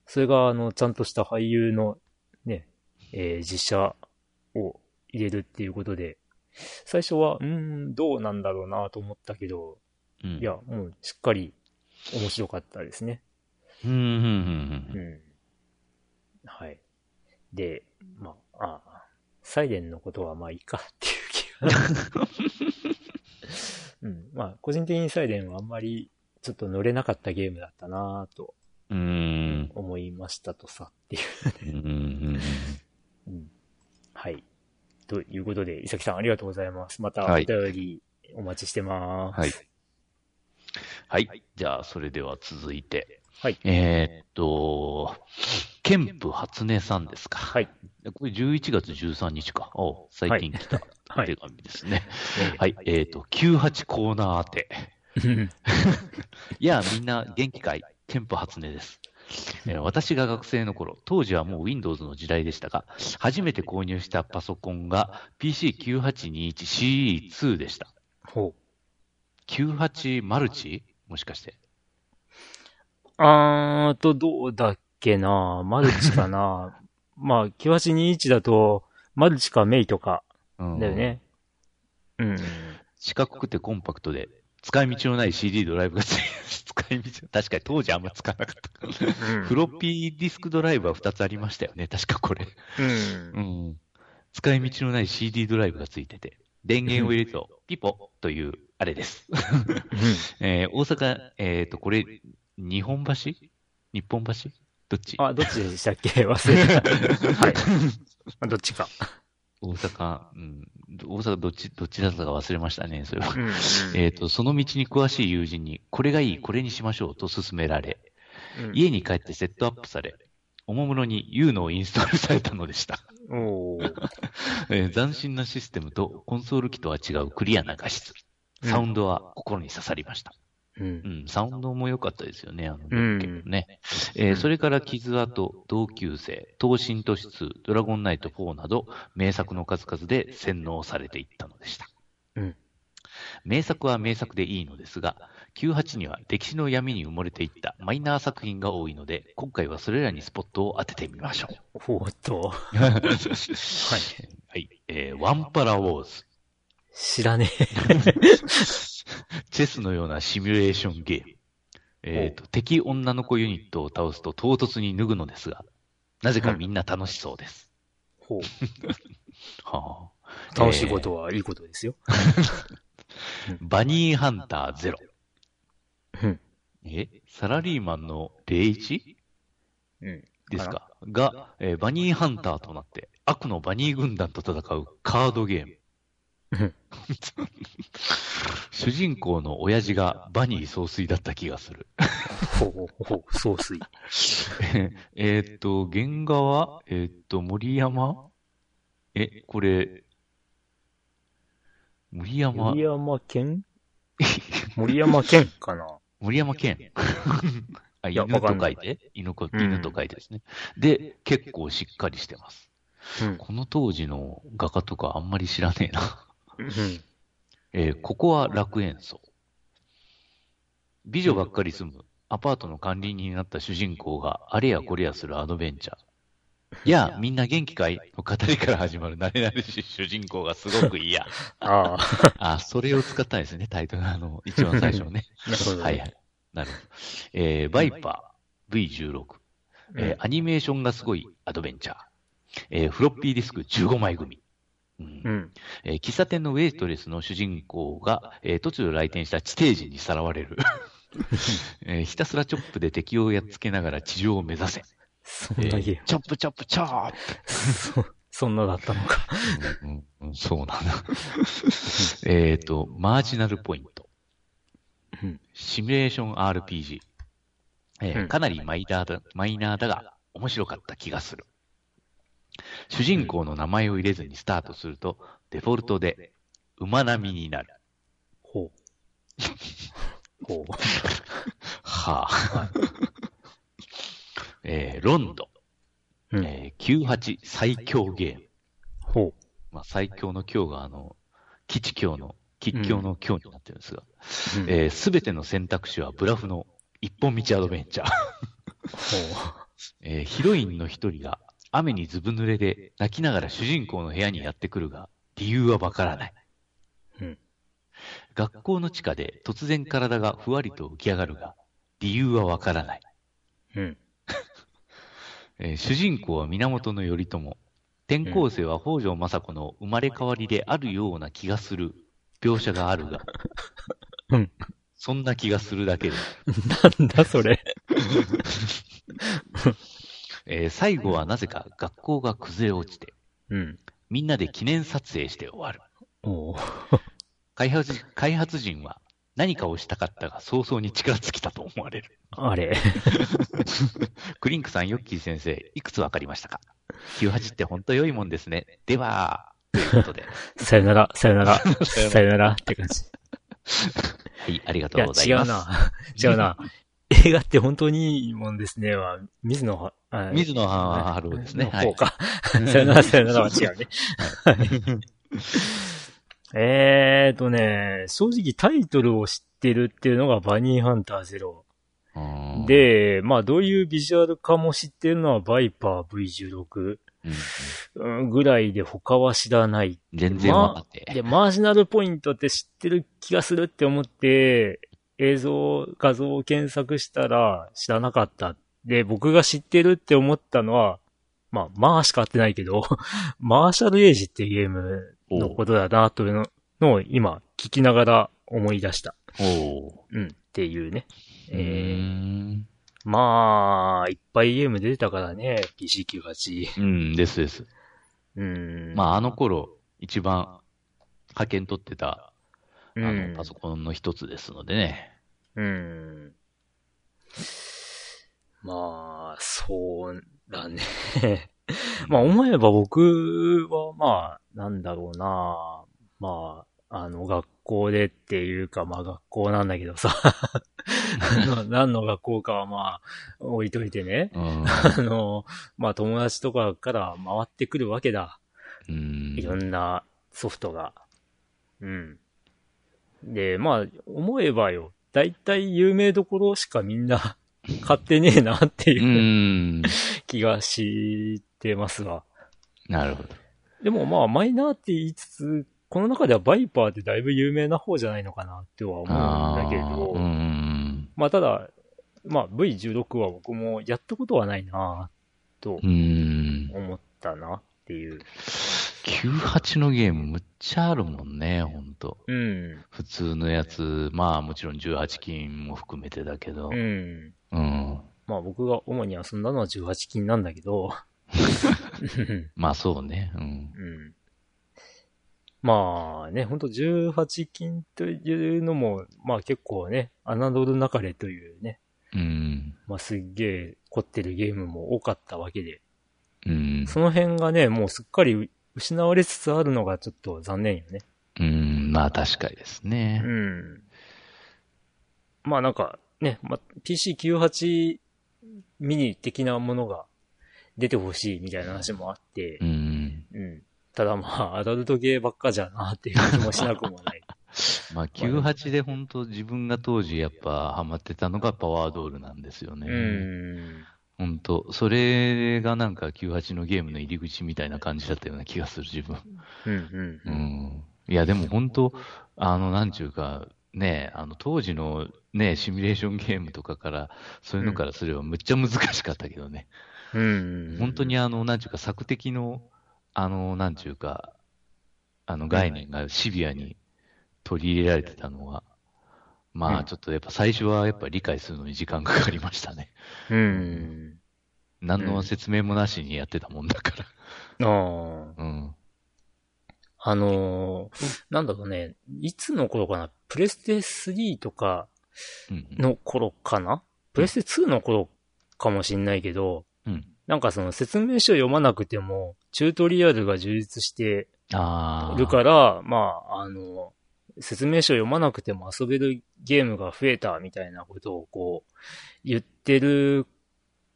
それが、あの、ちゃんとした俳優の、ね、えー実写を入れるっていうことで、最初は、うーん、どうなんだろうなと思ったけど、うん。いや、もう、しっかり面白かったですね。うん、うん、うん。はい。で、まあ、ああ、サイレンのことはまあいいかっていう気が。うん。まあ、個人的にサイレンはあんまりちょっと乗れなかったゲームだったなぁとうーん。思いましたとさっていう。うん、うん、うん。はい。ということで、伊崎さんありがとうございます。またおはい便りお待ちしてます。はい。はい。じゃあ、それでは続いて。はい。えーっと、ケンプ初音さんですか。はい。これ11月13日か。お最近来たはい手紙ですね。えはい。えーっと、98コーナー宛て。ー いや、みんな元気かい？ケンプ初音です。えー私が学生の頃、当時はもう Windows の時代でしたが、初めて購入したパソコンが PC9821CE2 でした。ほ98マルチ？もしかして。う。あーと、どうだっけな？マルチかな？まあ、9821だと、マルチかメイとか、うんだよね。うん。四角くてコンパクトで、使い道のない CD ドライブがついてる使い道、確かに当時あんま使わなかった。うんフロッピーディスクドライブは2つありましたよね、確かこれ。うんう。ん。使い道のない CD ドライブがついてて、電源を入れると、ピポという、あれです。えー大阪、えっ、と、これ、日本橋？日本橋？どっち？あ、どっちでしたっけ？忘れた。はい。まあどっちか。大阪、うん。大阪どっち、どっちだったか忘れましたね、それは。うん。えっ、と、その道に詳しい友人に、これがいい、これにしましょうと勧められ、うん家に帰ってセットアップされ、おもむろに U のインストールされたのでした。えー斬新なシステムとコンソール機とは違うクリアな画質。サウンドは心に刺さりました。うんう。ん、サウンドも良かったですよね、あの、うん。えーそれから傷跡、同級生、東進都市2、ドラゴンナイト4など、名作の数々で洗脳されていったのでした。うん名作は名作でいいのですが、98には歴史の闇に埋もれていったマイナー作品が多いので、今回はそれらにスポットを当ててみましょう。おーっと、はい。はい。えーワンパラウォーズ。知らね チェスのようなシミュレーションゲーム。えっ、と、敵女の子ユニットを倒すと唐突に脱ぐのですが、なぜかみんな楽しそうです。え。ほう。はあ、楽しいことはいいことですよ。バニーハンターゼロ。うん。えサラリーマンの 01? うん。ですかが、えーバニーハンターとなって、悪のバニー軍団と戦うカードゲーム。うん主人公の親父がバニー総帥だった気がする。ほうほうほう、総帥。えーっと、原画は、えーっと、森山？え、これ、森山？森、山県森山県かな？森山健。あ、犬と書いて？犬こ、うん犬と書いてですね。で、結構しっかりしてます。うん。この当時の画家とかあんまり知らねえな。うん。えーここは楽園荘。美女ばっかり住むアパートの管理人になった主人公があれやこれやするアドベンチャー。いや、みんな元気かい？の語りから始まる慣れ慣れしい主人公がすごく嫌。ああ、あ、それを使ったんですね、タイトル。あの、一番最初のね。はいはい。なるほど。えーバイパー V16。えーアニメーションがすごいアドベンチャー。えーフロッピーディスク15枚組。うんうん。えー喫茶店のウェイトレスの主人公が、えー突如来店した地底人にさらわれる、えーひたすらチョップで敵をやっつけながら地上を目指せ。そんなゲーえーチョップチョップチョープ、ム。そ、そんなだったのか。うんうんうんそうなんだ。えっと、マージナルポイント。うんシミュレーション RPG。えーうんかなりマイナーだマイナーだが面白かった気がする。主人公の名前を入れずにスタートすると、デフォルトで馬並みになる。ほう。ほう。はあ。えーロンド。うんえー98最強ゲーム。ほまあ、最強の強が、あの、基地強の、吉強の強になってるんですが、う。えすべての選択肢はブラフの一本道アドベンチャー。ほ えーヒロインの一人が雨にずぶ濡れで泣きながら主人公の部屋にやってくるが、理由はわからない。うん学校の地下で突然体がふわりと浮き上がるが、理由はわからない。う。うん。えー主人公は源頼朝。転校生は北条政子の生まれ変わりであるような気がする描写があるが、うんそんな気がするだけで、なんだそれ。えー最後はなぜか学校が崩れ落ちて、うん。みんなで記念撮影して終わる。おう開発開発陣は何かをしたかったが早々に力尽きたと思われる。あれ。クリンクさん、ヨッキー先生、いくつわかりましたか ?98 って本当良いもんですね。では、ということで。さよなら、さよなら、さよならって感じ。はい、ありがとうございます。違うな。違うな。映画って本当にいいもんですね。は、水野は、あ水野春夫ですね。はいの方。か。さよなら、さよならは違うね。えーとね、正直タイトルを知ってるっていうのがバニーハンターゼロ。うん、で、まあどういうビジュアルかも知ってるのはバイパー V16 うんうんぐらいで他は知らない。全然わかって。で、マージナルポイントって知ってる気がするって思って、映像、画像を検索したら知らなかった。で、僕が知ってるって思ったのは、まあ、まあしか合ってないけど、マーシャルエイジっていうゲームのことだなというののを今聞きながら思い出した。おううん、っていうね。えー、ん。まあ、いっぱいゲーム出てたからね、PC98。うん、ですです。うん。まあ、あの頃、一番派遣取ってた、あうんの、パソコンの一つですのでね。うん。まあ、そうだね。まあ、思えば僕は、まあ、なんだろうな。まあ、あの、学校でっていうか、まあ、学校なんだけどさ。何の学校かはまあ、置いといてね。うん。あの、まあ、友達とかから回ってくるわけだ。うんいろんなソフトが。うん。で、まあ、思えばよ、だいたい有名どころしかみんな 買ってねえなってう。いうん気がしてますわ。なるほど。でもまあ、マイナーって言いつつ、この中ではバイパーってだいぶ有名な方じゃないのかなっては思うんだけど、ん。まあただ、まあ V16 は僕もやったことはないなとうん。思ったなっていう。98のゲームむっちゃあるもんね、ほんと。うん。普通のやつ、まあもちろん18金も含めてだけどう。ん。うん。まあ僕が主に遊んだのは18金なんだけど、まあそうね。うん。うん。まあね、ほんと18金というのも、まあ結構ね、侮るなかれというね、うん。まあすっげえ凝ってるゲームも多かったわけで、うん。その辺がね、もうすっかり失われつつあるのがちょっと残念よね。うん。まあ確かにですねう。ん。まあなんかね、まあ、PC98 ミニ的なものが出てほしいみたいな話もあってう、ん。うん。ただまあ、アダルトゲーばっかじゃなっていう気もしなくもない。まあ98で本当自分が当時やっぱハマってたのがパワードールなんですよね。うん。本当それがなんか98のゲームの入り口みたいな感じだったような気がする自分。うん、うん、う。ん。いやでも本当あのなんちゅうか、ね、あの当時のね、シミュレーションゲームとかから、そういうのからすればむっちゃ難しかったけどね。うん。本当にあの、なんちゅうか、作的の、あの、なんちゅうか、あの概念がシビアに取り入れられてたのは、まうんあちょっとやっぱ最初はやっぱ理解するのに時間かかりましたね。うん。何の説明もなしにやってたもんだから。ああ。うん。あのーなんだろうね、いつの頃かな？プレステ3とかうん。の頃かな？プレステ2の頃かもしんないけど、うん。なんかその説明書読まなくても、チュートリアルが充実してああ。るから、まあ、あの、説明書読まなくても遊べるゲームが増えたみたいなことをこう、言ってる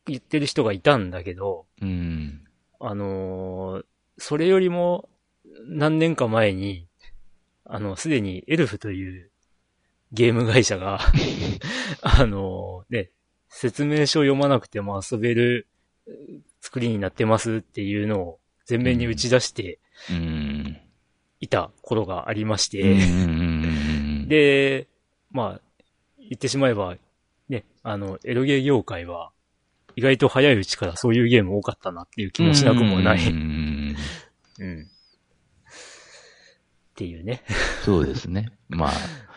言ってる人がいたんだけど、うん。あのーそれよりも何年か前に、あの、すでにエルフというゲーム会社が、あのーね、説明書を読まなくても遊べる作りになってますっていうのを前面に打ち出してうん。いた頃がありましうんて、うん で、まあ、言ってしまえば、ね、あの、エロゲー業界は、意外と早いうちからそういうゲーム多かったなっていう気もしなくもない。うんうん。っていうね。そうですね。まあ、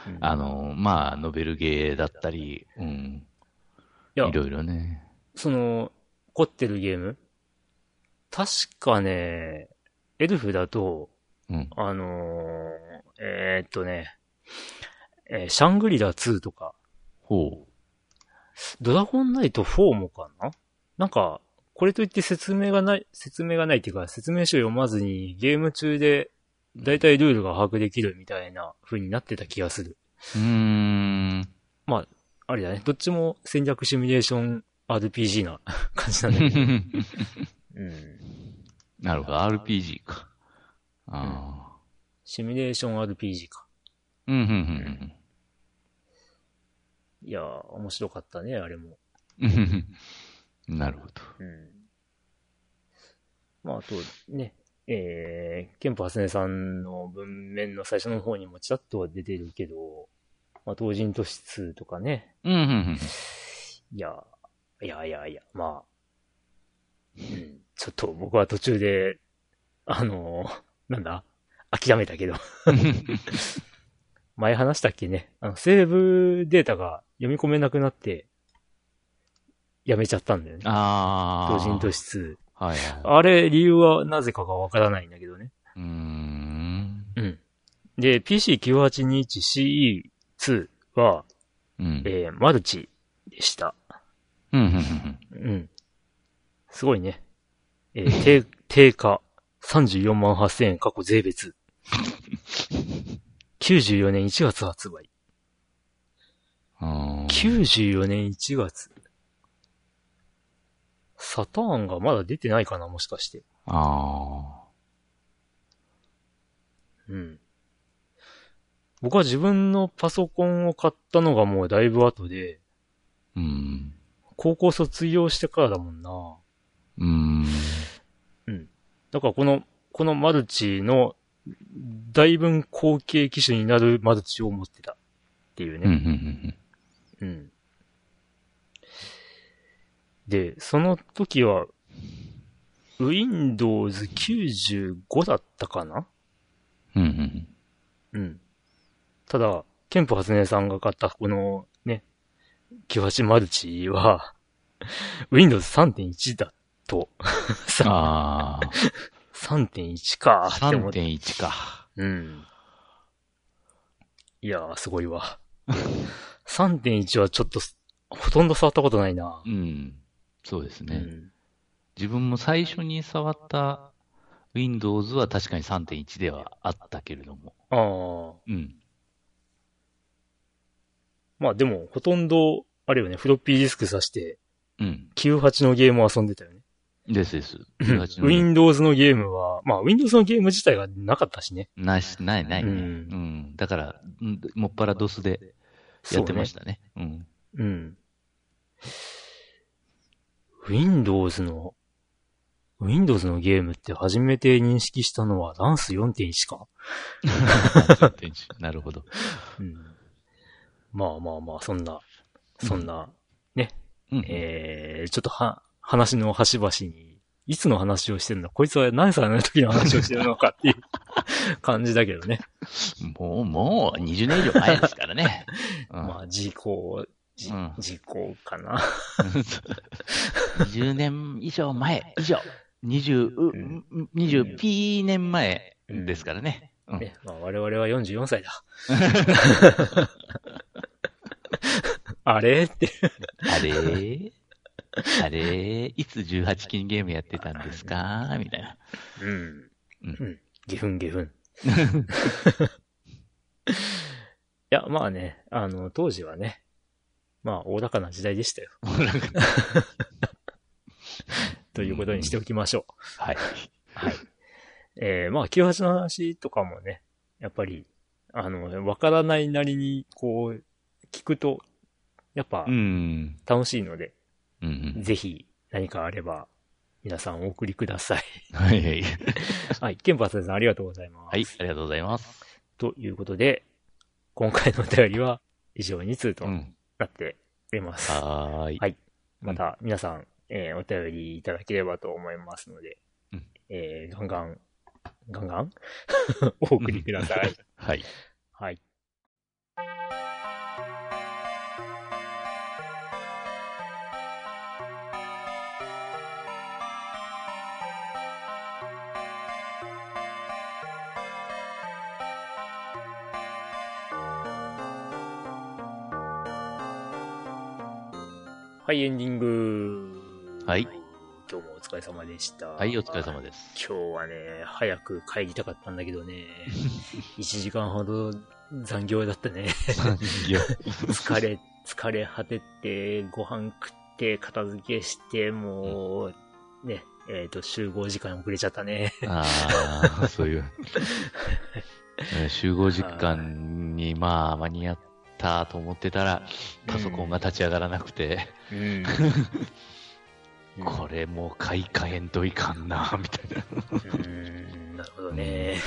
うんあの、まあ、ノベルゲーだったり、うん。いやいろいろね。その、凝ってるゲーム確かね、エルフだと、うん。あのーえーっとね、えーシャングリラ2とか、ほドラゴンナイト4もかな？なんか、これといって説明がない、説明がないっていうか、説明書読まずにゲーム中で大体ルールが把握できるみたいな風になってた気がする。う。うーん。あれだね。どっちも戦略シミュレーション RPG な感じなんだけど。うん。なるほど、RPG か。ああ。シミュレーション RPG か。うん、うん、うんいやー、面白かったね、あれも。うん。なるほど。うん。まあ、あと、ね、えー、ケンプハスネさんの文面の最初の方にもちらっとは出てるけど、まあ、同人都市2とかね。うん、うん、うん。いや、いやいやいや、まあ、うん、ちょっと僕は途中で、あのーなんだ？諦めたけど。前話したっけね？あの、セーブデータが読み込めなくなって、やめちゃったんだよね。ああ。同人都市2。はいはい。あれ、理由はなぜかがわからないんだけどね。うーん。うん。で、PC9821CE2 は、うん。えー、マルチでした。うん、うん、うん。すごいね。えー、定、定価34万8000円過去税別。94年1月発売。うん。94年1月。サターンがまだ出てないかなもしかして。あうん。僕は自分のパソコンを買ったのがもうだいぶ後で、あ。うん。高校卒業してからだもんな。うん。だからこの、このマルチの、だいぶ後継機種になるマルチを持ってたっていうね。ん、うん。で、その時は、Windows 95だったかな？うん。うん、うん。ただ、ケンプハスネさんが買ったこのね、98マルチは、Windows 3.1だと、さ、ああ。3.1かって思って。3.1か。うん。いやー、すごいわ。3.1はちょっとす、ほとんど触ったことないな。うん。そうですね。うん。自分も最初に触った Windows は確かに3.1ではあったけれども。ああ。うん。まあでも、ほとんど、あれよね、フロッピーディスク挿して、うん。98のゲームを遊んでたよね。ですです。18の Windows のゲームは、まあ Windows のゲーム自体がなかったしね。ないし、ない、ないね。ううんん。だから、うんもっぱら DOS でやってましたね。うん。そうね。うん。Windows の、Windows のゲームって初めて認識したのはランス4.1か。3.1 なるほど。うん。まあまあまあ、そんな、そんな、うん。えー、ちょっとは、話の端々に、いつの話をしてるのこいつは何歳の時の話をしてるのかっていう感じだけどね。もう、もう20年以上前ですからね。うんまあ、時効、じうん時効かな。20年以上前、以上。20、ううん20 P 年前ですからね。うんね、まあ、我々は44歳だ。あれ？って。あれ？あれいつ18金ゲームやってたんですか？みたいな。うん。うんうん。ゲフンゲフン。いや、まあね、あの、当時はね、まあ、おおらかな時代でしたよ。ということにしておきましょう。はい。はい。えー、まあ、98の話とかもね、やっぱり、あの、わからないなりに、こう、聞くと、やっぱう、ん。楽しいので、うんうん。ぜひ、何かあれば、皆さんお送りください。はいはい。はい。ケンパーさんありがとうございます。はい、ありがとうございます。ということで、今回のお便りは以上に通とうん。なっております。はーい。はいまた皆さん、えーお便りいただければと思いますので、うんえーガンガン、ガンガン？お送りください。はい。はい。はい、エンディング。はい。今日もお疲れ様でした。はい、お疲れ様です。今日はね、早く帰りたかったんだけどね、1時間ほど残業だったね。いや、疲れ、疲れ果てて、ご飯食って、片付けして、もう、ね、えっ、と、集合時間遅れちゃったね。ああ、そういう。ね 集合時間に、まあ、間に合ったと思ってたら、パソコンが立ち上がらなくて、うん。これもう買い替えんといかんな、みたいな。なるほどね。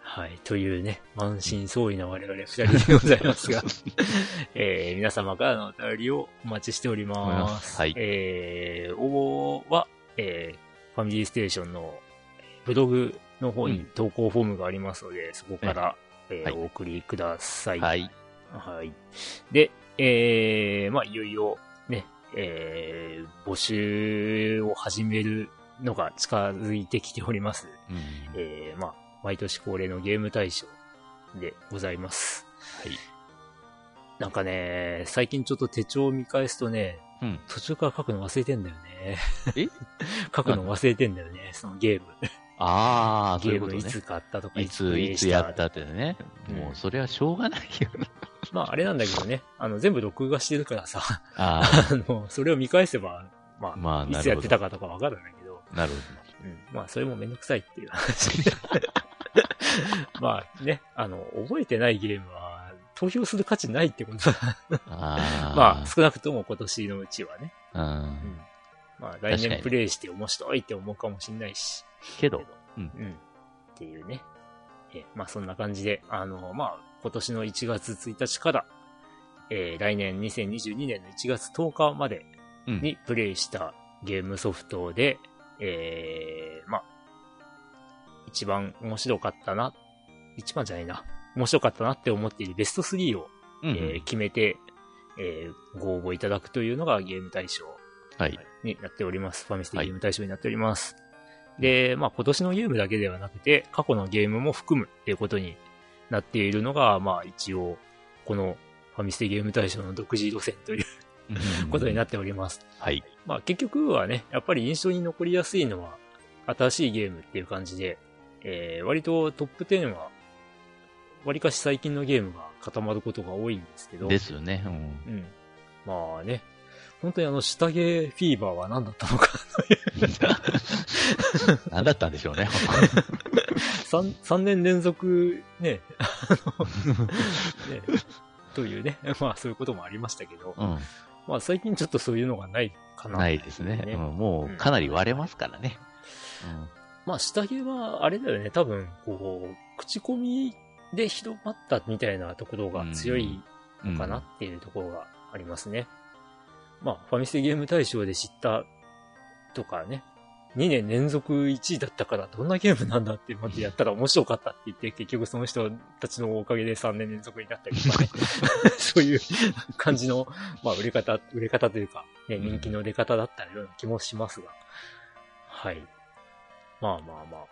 はい。というね、満身創痍な我々二人でございますが、えー皆様からのお便りをお待ちしております。はいえー応募は、えーファミリーステーションのブログの方に投稿フォームがありますので、そこから、えーはいお送りください。はい。はい。で、えー、まあ、いよいよ、ね、えー、募集を始めるのが近づいてきております。うんえー、まあ、毎年恒例のゲーム大賞でございます。はい。なんかね、最近ちょっと手帳を見返すとね、うん。途中から書くの忘れてんだよね。え？書くの忘れてんだよね、そのゲーム。ああ、そういうことねゲームいつ。買ったとか、いつ、いつやったってね。うんもう、それはしょうがないよ。まあ、あれなんだけどね、あの、全部録画してるからさ、あ あの、それを見返せば、まあ、まあいつやってたかとかわかるんだけど、あ、なるほうん、まあ、それもめんどくさいっていう話。まあね、あの、覚えてないゲームは、投票する価値ないってことだ。ど。ああ。まあ、少なくとも今年のうちはね。うんう。ん。まあ、来年プレイして面白いって思うかもしんないし。けど、うんうん。っていうね。え、まあ、そんな感じで、あの、まあ、今年の1月1日から、えー来年2022年の1月10日までうん。にプレイしたゲームソフトで、えー、まあ、一番面白かったな、一番じゃないな、面白かったなって思っているベスト3を、うんうんえー決めて、えーご応募いただくというのがゲーム大賞はい。になっております。ファミステはいゲーム大賞になっております。で、まあ今年のゲームだけではなくて、過去のゲームも含むっていうことになっているのが、まあ一応、このファミステゲーム大賞の独自路線ということになっております。はい。まあ結局はね、やっぱり印象に残りやすいのは、新しいゲームっていう感じで、えー割とトップ10は、割かし最近のゲームが固まることが多いんですけど、ですよね。うん。うん。まあね、本当にあの、下着フィーバーは何だったのか 何だったんでしょうね。三三年連続ね、ね、というね、まあそういうこともありましたけど、うん。まあ最近ちょっとそういうのがないかな。ないですね。うん、もうかなり割れますからね。まあ下着はあれだよね、多分、こう、口コミで広まったみたいなところが強いうん。のかなっていうところがありますね。まあファミステゲーム大賞で知ったとかね、2年連続1位だったからどんなゲームなんだって思ってやったら面白かったって言って結局その人たちのおかげで3年連続になったりとかね そういう感じの、まあ売れ方、売れ方というか、ね、人気の出方だったような気もしますが。はい。まあまあまあ。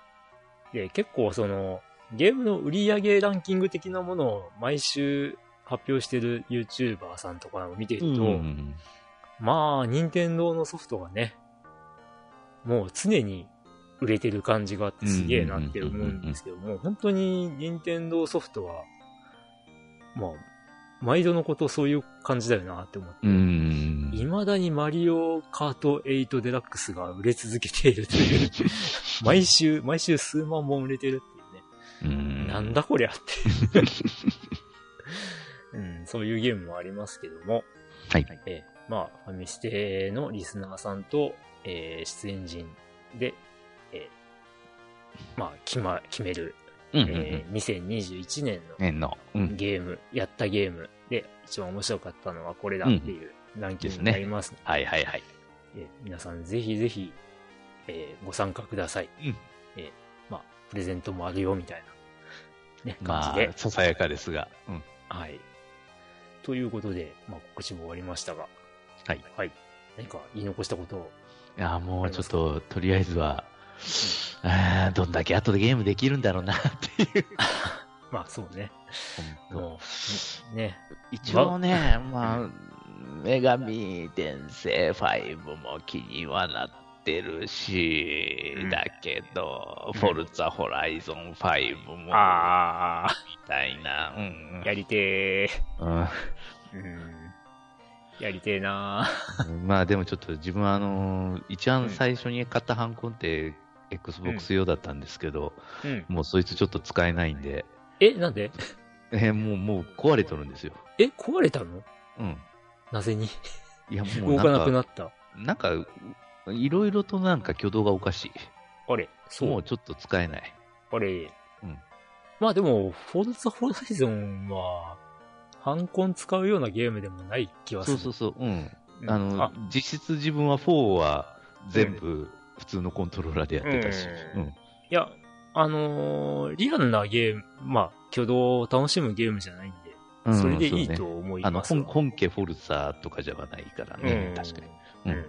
で、結構その、ゲームの売り上げランキング的なものを毎週発表してる YouTuber さんとかを見ていると、うん。まあ、任天堂のソフトがね、もう常に売れてる感じがあってすげえなって思うんですけども、本当に任天堂ソフトは、まあ、毎度のことそういう感じだよなって思って。うん。未だにマリオカート8デラックスが売れ続けているという。毎週、毎週数万本売れてるっていうね。うん。なんだこりゃっていう。うん、そういうゲームもありますけども。はい。えーまあ、ファミステのリスナーさんと、えー出演陣で、えーまあ、決ま、決める、うんうんえー2021年の年の。うん。ゲーム、やったゲームで一番面白かったのはこれだっていうランキングになりますので、はいはいはい。えー皆さんぜひぜひ、えーご参加ください。うんえーまあ、プレゼントもあるよみたいな、ね、感まじで。あ、ささやかですが。うん。はい。ということで、まあ、告知も終わりましたが、はい。はい。何か言い残したことを、いや、もうちょっと、とりあえずは、あーどんだけ後でゲームできるんだろうなっていう。まあ、そうね。本当もう、ね。一応ね、まあ、女神転生5も気にはなってるし、うんだけど、うんフォルツァホライゾン5も、みあたいな。うんあ、やりてうんうんー。うん。やりてーなまあでもちょっと自分はあのー一番最初に買ったハンコンって Xbox 用だったんですけど、ー。うん。もうそいつちょっと使えないんで、え、なんで？えーもう、もう壊れとるんですよ。え、壊れたの？うん。なぜに？いやもう動かなくなった。なんか、いろいろとなんか挙動がおかしい。あれ、そう。もうちょっと使えない。あれ。うんまあでも、フォルツァホライゾンは、ハンコン使うようなゲームでもない気はする。そうそうそう、うん。うんあの、実質自分は4は全部普通のコントローラーでやってたし。ううんん。いや、あのーリアルなゲーム、まあ、挙動を楽しむゲームじゃないんで、うんそれでいいと思いあの、ますわ。本本家フォルツァとかじゃないからね、うん確かに。うんうん。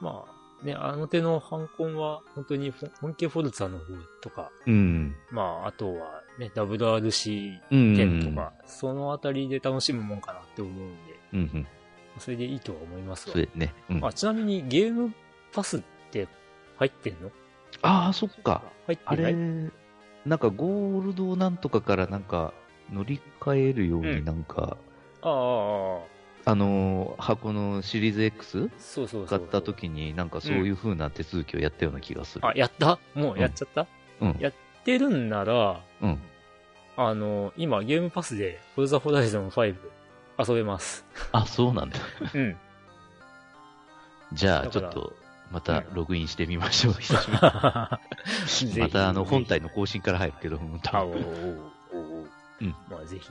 まあ、ね、あの手のハンコンは、本当に本家フォルツァの方とか、うん。まあ、あとはね、WRC うん。10とか、そのあたりで楽しむもんかなって思うんで、うん。うん。それでいいとは思いますわそ。れね。うん、あ、ちなみにゲームパスって入ってんの？ああ、そっか。あれ入ってない、なんかゴールドなんとかからなんか乗り換えるようになんか、ああああ、あのー箱のシリーズ X そうそう。買った時になんかそういう風な手続きをやったような気がする。あ、やった？もうやっちゃった、うん。やってるんなら、うん。あの、今ゲームパスで、フォルザホライゾン5遊べます。あ、そうなんだ。うん。じゃあちょっと、またログインしてみましょう。久しぶりぜひにまたあの本体の更新から入るけど、うんまあぜひ。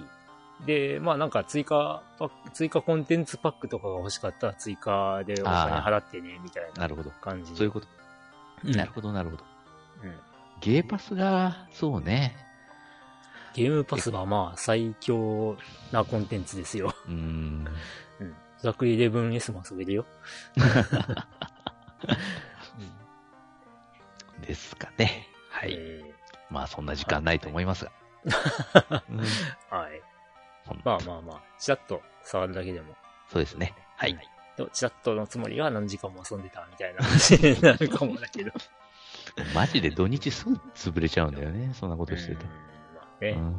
で、まあなんか追加パック、追加コンテンツパックとかが欲しかったら追加でお金払ってね、みたいななるほど。感じで。そういうこと。うんなるほど、なるほど。うんゲーパスが、そうね。ゲームパスはまあ最強なコンテンツですよ。うーん。うん。ザク 11S も遊べるよ。ですかね。はい。えまあそんな時間ないと思いますが。うんーはい。まあまあまあ、チラッと触るだけでも。そうですね。はい。でチラッとのつもりが何時間も遊んでたみたいな話に なるかもだけど。マジで土日すぐ潰れちゃうんだよね。そんなことしてるとうん。まあね、うん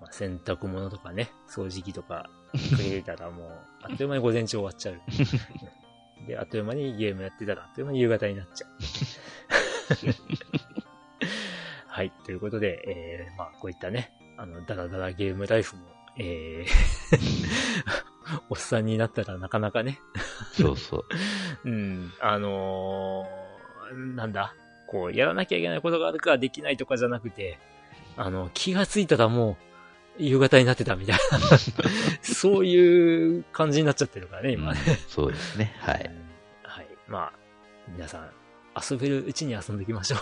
まあ、洗濯物とかね、掃除機とかかけたらもう、あっという間に午前中終わっちゃう。で、あっという間にゲームやってたら、あっという間に夕方になっちゃう。はい。ということで、えー、まあ、こういったね、あの、ダラダラゲームライフも、えー、おっさんになったらなかなかね、そうそう。うん、あのーなんだ、こう、やらなきゃいけないことがあるからできないとかじゃなくて、あの、気がついたらもう、夕方になってたみたいな、そういう感じになっちゃってるからね、今ね。うんそうですね。はうんい。はい。まあ、皆さん、遊べるうちに遊んでいきましょう。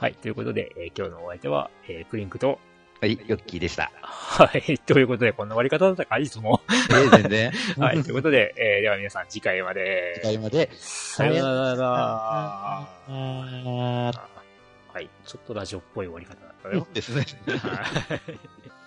はい。ということで、えー今日のお相手は、えークリンクと、はい、ヨッキーでした。はい。ということで、こんな終わり方だったか、いつも。えー、全然。はい。ということで、えーでは皆さん、次回まで。次回まで。さよなら。あはい。ちょっとラジオっぽい終わり方だったよ。ですね。はい